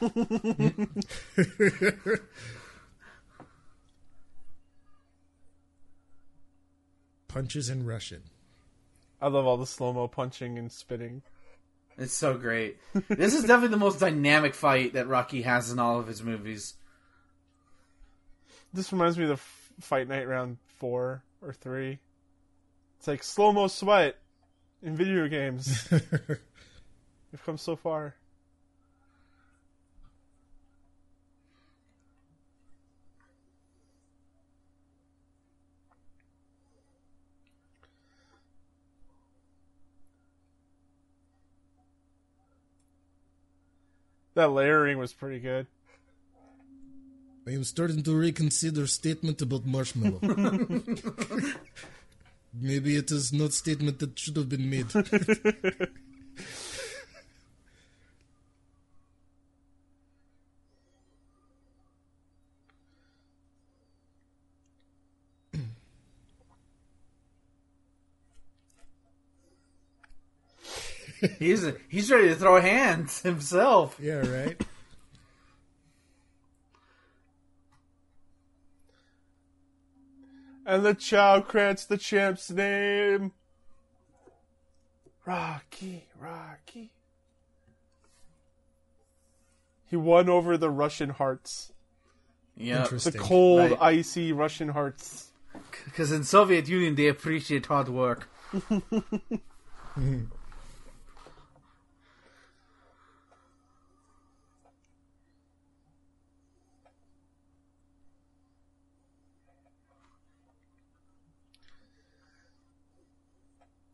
Punches in Russian. I love all the slow mo punching and spitting. It's so great. this is definitely the most dynamic fight that Rocky has in all of his movies. This reminds me of the f- Fight Night round four or three. It's like slow mo sweat in video games. We've come so far. That layering was pretty good. I am starting to reconsider statement about marshmallow. Maybe it is not statement that should have been made. He's he's ready to throw hands himself. yeah, right. And the Chow grants the champ's name. Rocky, Rocky. He won over the Russian hearts. Yeah, The cold, Right. icy Russian hearts. because in Soviet Union they appreciate hard work.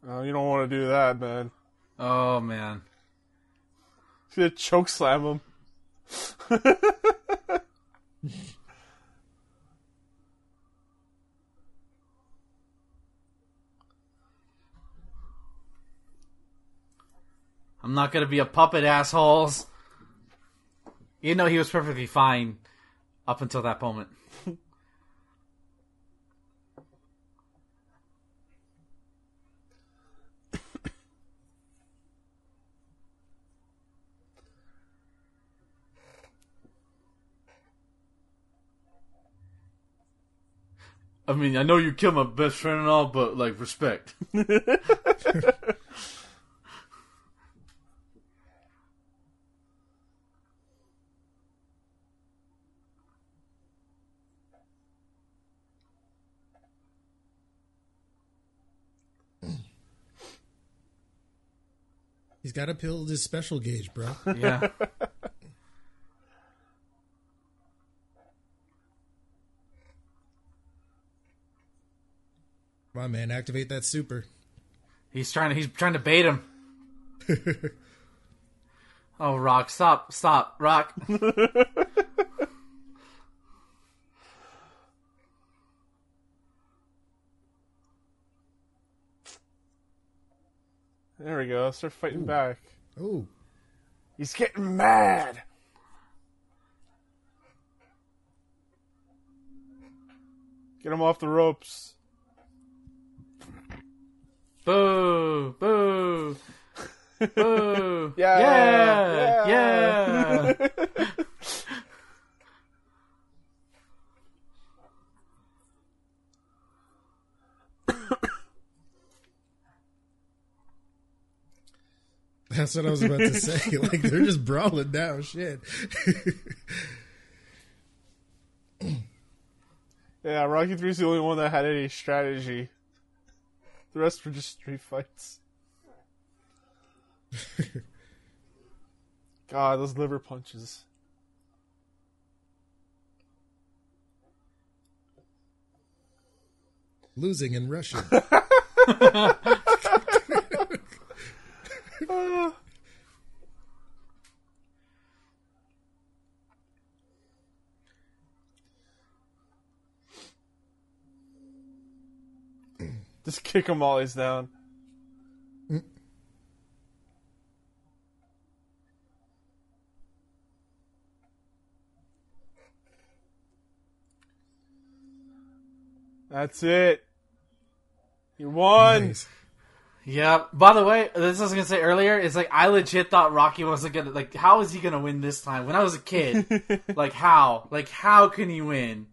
Oh, you don't want to do that, man. Oh man, gonna choke slam him. I'm not gonna be a puppet, assholes. You know he was perfectly fine up until that moment. I mean, I know you killed my best friend and all, but like respect. He's got to build his special gauge, bro. Yeah. Come on, man, activate that super. He's trying to he's trying to bait him. oh, Rock, stop, stop, Rock. There we go. Start fighting back. Oh, He's getting mad. Get him off the ropes. Boo! Boo! Boo! Yeah, Yeah! yeah. yeah. That's what I was about to say. Like they're just brawling now. Shit. Yeah, Rocky 3's the only one that had any strategy. The rest were just street fights. God, those liver punches. Losing in Russia. Just kick them he's down. That's it. You won. Nice. Yeah. By the way, this I was gonna say earlier. It's like I legit thought Rocky wasn't gonna like. How is he gonna win this time? When I was a kid, like how? Like how can he win?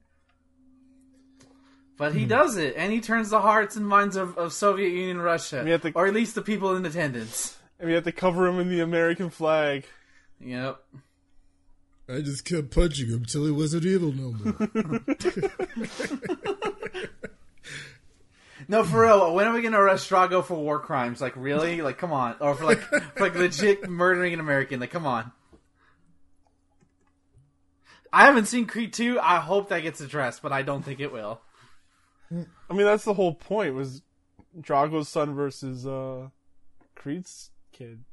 But he hmm. does it, and he turns the hearts and minds of, of Soviet Union, Russia, We have to- or at least the people in attendance. And we have to cover him in the American flag. Yep. I just kept punching him till he wasn't evil no more. No, for real. When are we gonna arrest Drago for war crimes? Like, really? Like, come on. Or for like, for like legit murdering an American? Like, come on. I haven't seen Creed 2. I hope that gets addressed, but I don't think it will. I mean, that's the whole point was Drago's son versus uh, Creed's kid.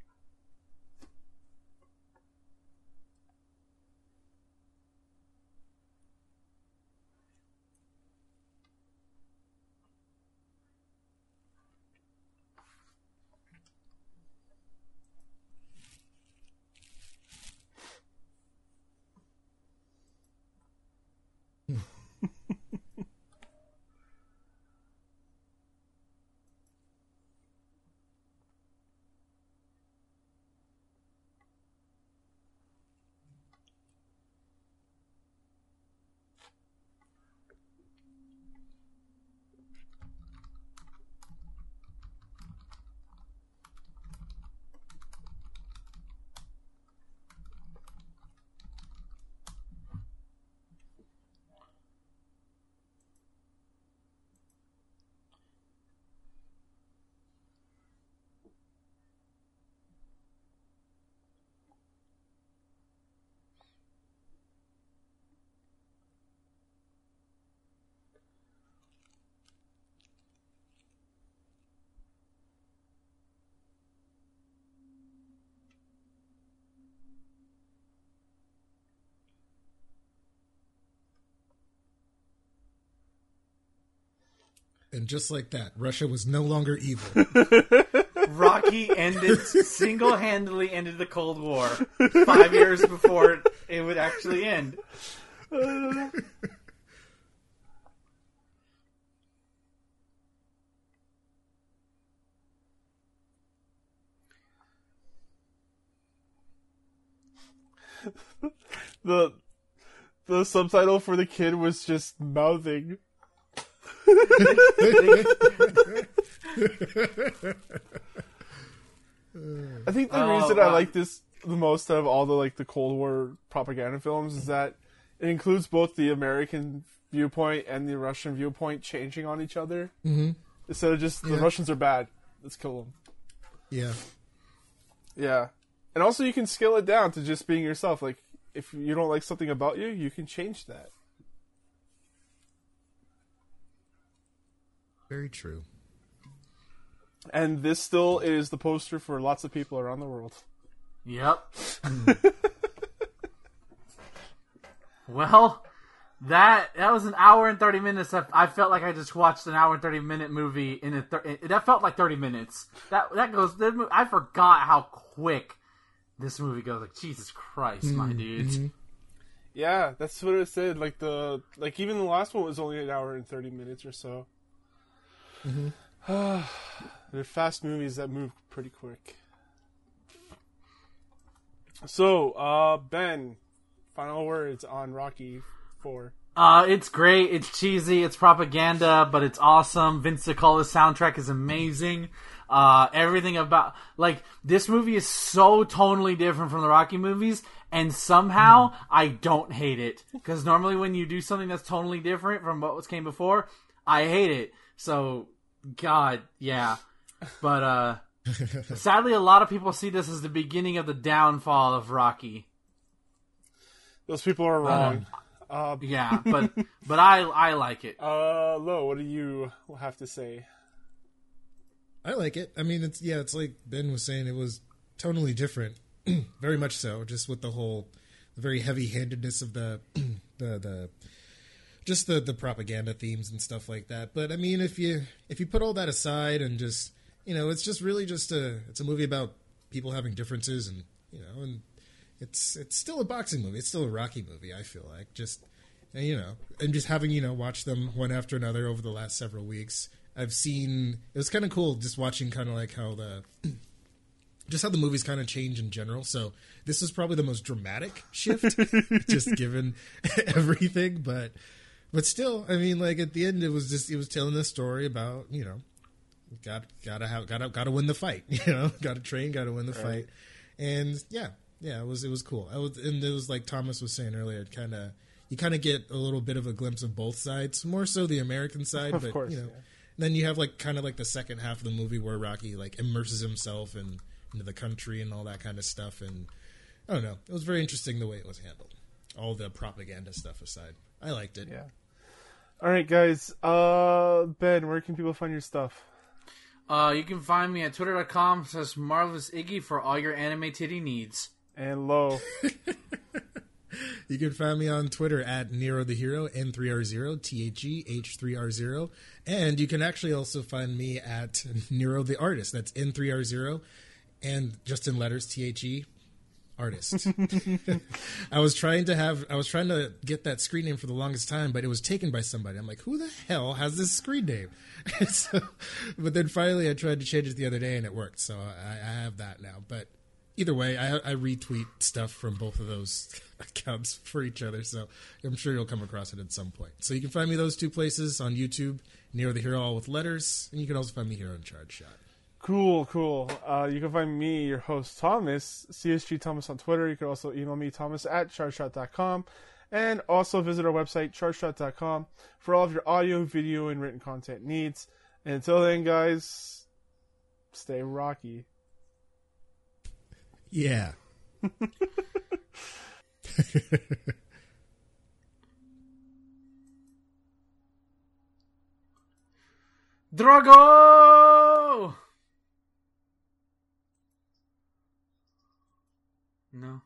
And just like that, Russia was no longer evil. Rocky ended single handedly ended the Cold War five years before it, it would actually end. The the subtitle for the kid was just mouthing. I think the Oh, reason I like this the most out of all the like the Cold War propaganda films is that it includes both the American viewpoint and the Russian viewpoint changing on each other hmm instead of just the Yeah. Russians are bad. Let's kill them. Yeah. Yeah, and also you can scale it down to just being yourself. Like if you don't like something about you, you can change that. Very true. And this still is the poster for lots of people around the world. Yep. Hmm. well, that that was an hour and thirty minutes. I, I felt like I just watched an hour and thirty minute movie in a. Thir- that felt like thirty minutes. That that goes. That, mo- I forgot how quick this movie goes. Like Jesus Christ, my mm-hmm. dude. Yeah, that's what it said. Like the like even the last one was only an hour and thirty minutes or so. They're fast movies that move pretty quick. So, uh, Ben, final words on Rocky Four. Uh, it's great. It's cheesy. It's propaganda, but it's awesome. Vince DiCola's soundtrack is amazing. Uh, everything about like this movie is so totally different from the Rocky movies, and somehow I don't hate it because normally when you do something that's totally different from what was came before, I hate it. So, God, yeah. But uh, sadly, a lot of people see this as the beginning of the downfall of Rocky. Those people are wrong. Uh, Yeah, but but I I like it. uh, Lo, what do you have to say? I like it. I mean, it's yeah, it's like Ben was saying. It was totally different, very much so. Just with the whole, the very heavy-handedness of the, the the, just the the propaganda themes and stuff like that. But I mean, if you if you put all that aside and just you know, it's just really just a it's a movie about people having differences and you know, and it's it's still a boxing movie. It's still a Rocky movie. I feel like just you know, and just having you know watched them one after another over the last several weeks. I've seen it was kind of cool just watching kind of like how the just how the movies kind of change in general. So this is probably the most dramatic shift, just given everything. But but still, I mean, like at the end, it was just it was telling a story about you know got gotta have gotta gotta win the fight. You know, gotta train, gotta win the fight, and yeah, yeah, it was it was cool. I was and it was like Thomas was saying earlier, it kind of you kind of get a little bit of a glimpse of both sides, more so the American side, Of but course, you know. yeah. Then you have like kind of like the second half of the movie where Rocky like immerses himself in, into the country and all that kind of stuff, and I don't know, it was very interesting the way it was handled. All the propaganda stuff aside, I liked it. Yeah. All right, guys. Uh, Ben, where can people find your stuff? Uh, you can find me at twitter.com slash marvelous iggy for all your anime titty needs. And Lo. You can find me on Twitter at Nero the Hero, N3R0, T H E H3R0. And you can actually also find me at Nero the Artist. That's N3R0 and just in letters, T H E artist. I was trying to have I was trying to get that screen name for the longest time, but it was taken by somebody. I'm like, who the hell has this screen name? so, but then finally I tried to change it the other day and it worked. So I, I have that now. But either way, I, I retweet stuff from both of those accounts for each other. So I'm sure you'll come across it at some point. So you can find me those two places on YouTube, Nero the Hero all with letters, and you can also find me here on Charge Shot. Cool, cool. Uh, you can find me, your host, Thomas, CSG Thomas on Twitter. You can also email me, thomas at chargeshot.com. And also visit our website, chargeshot.com, for all of your audio, video, and written content needs. And until then, guys, stay rocky. Yeah. Dragon! No.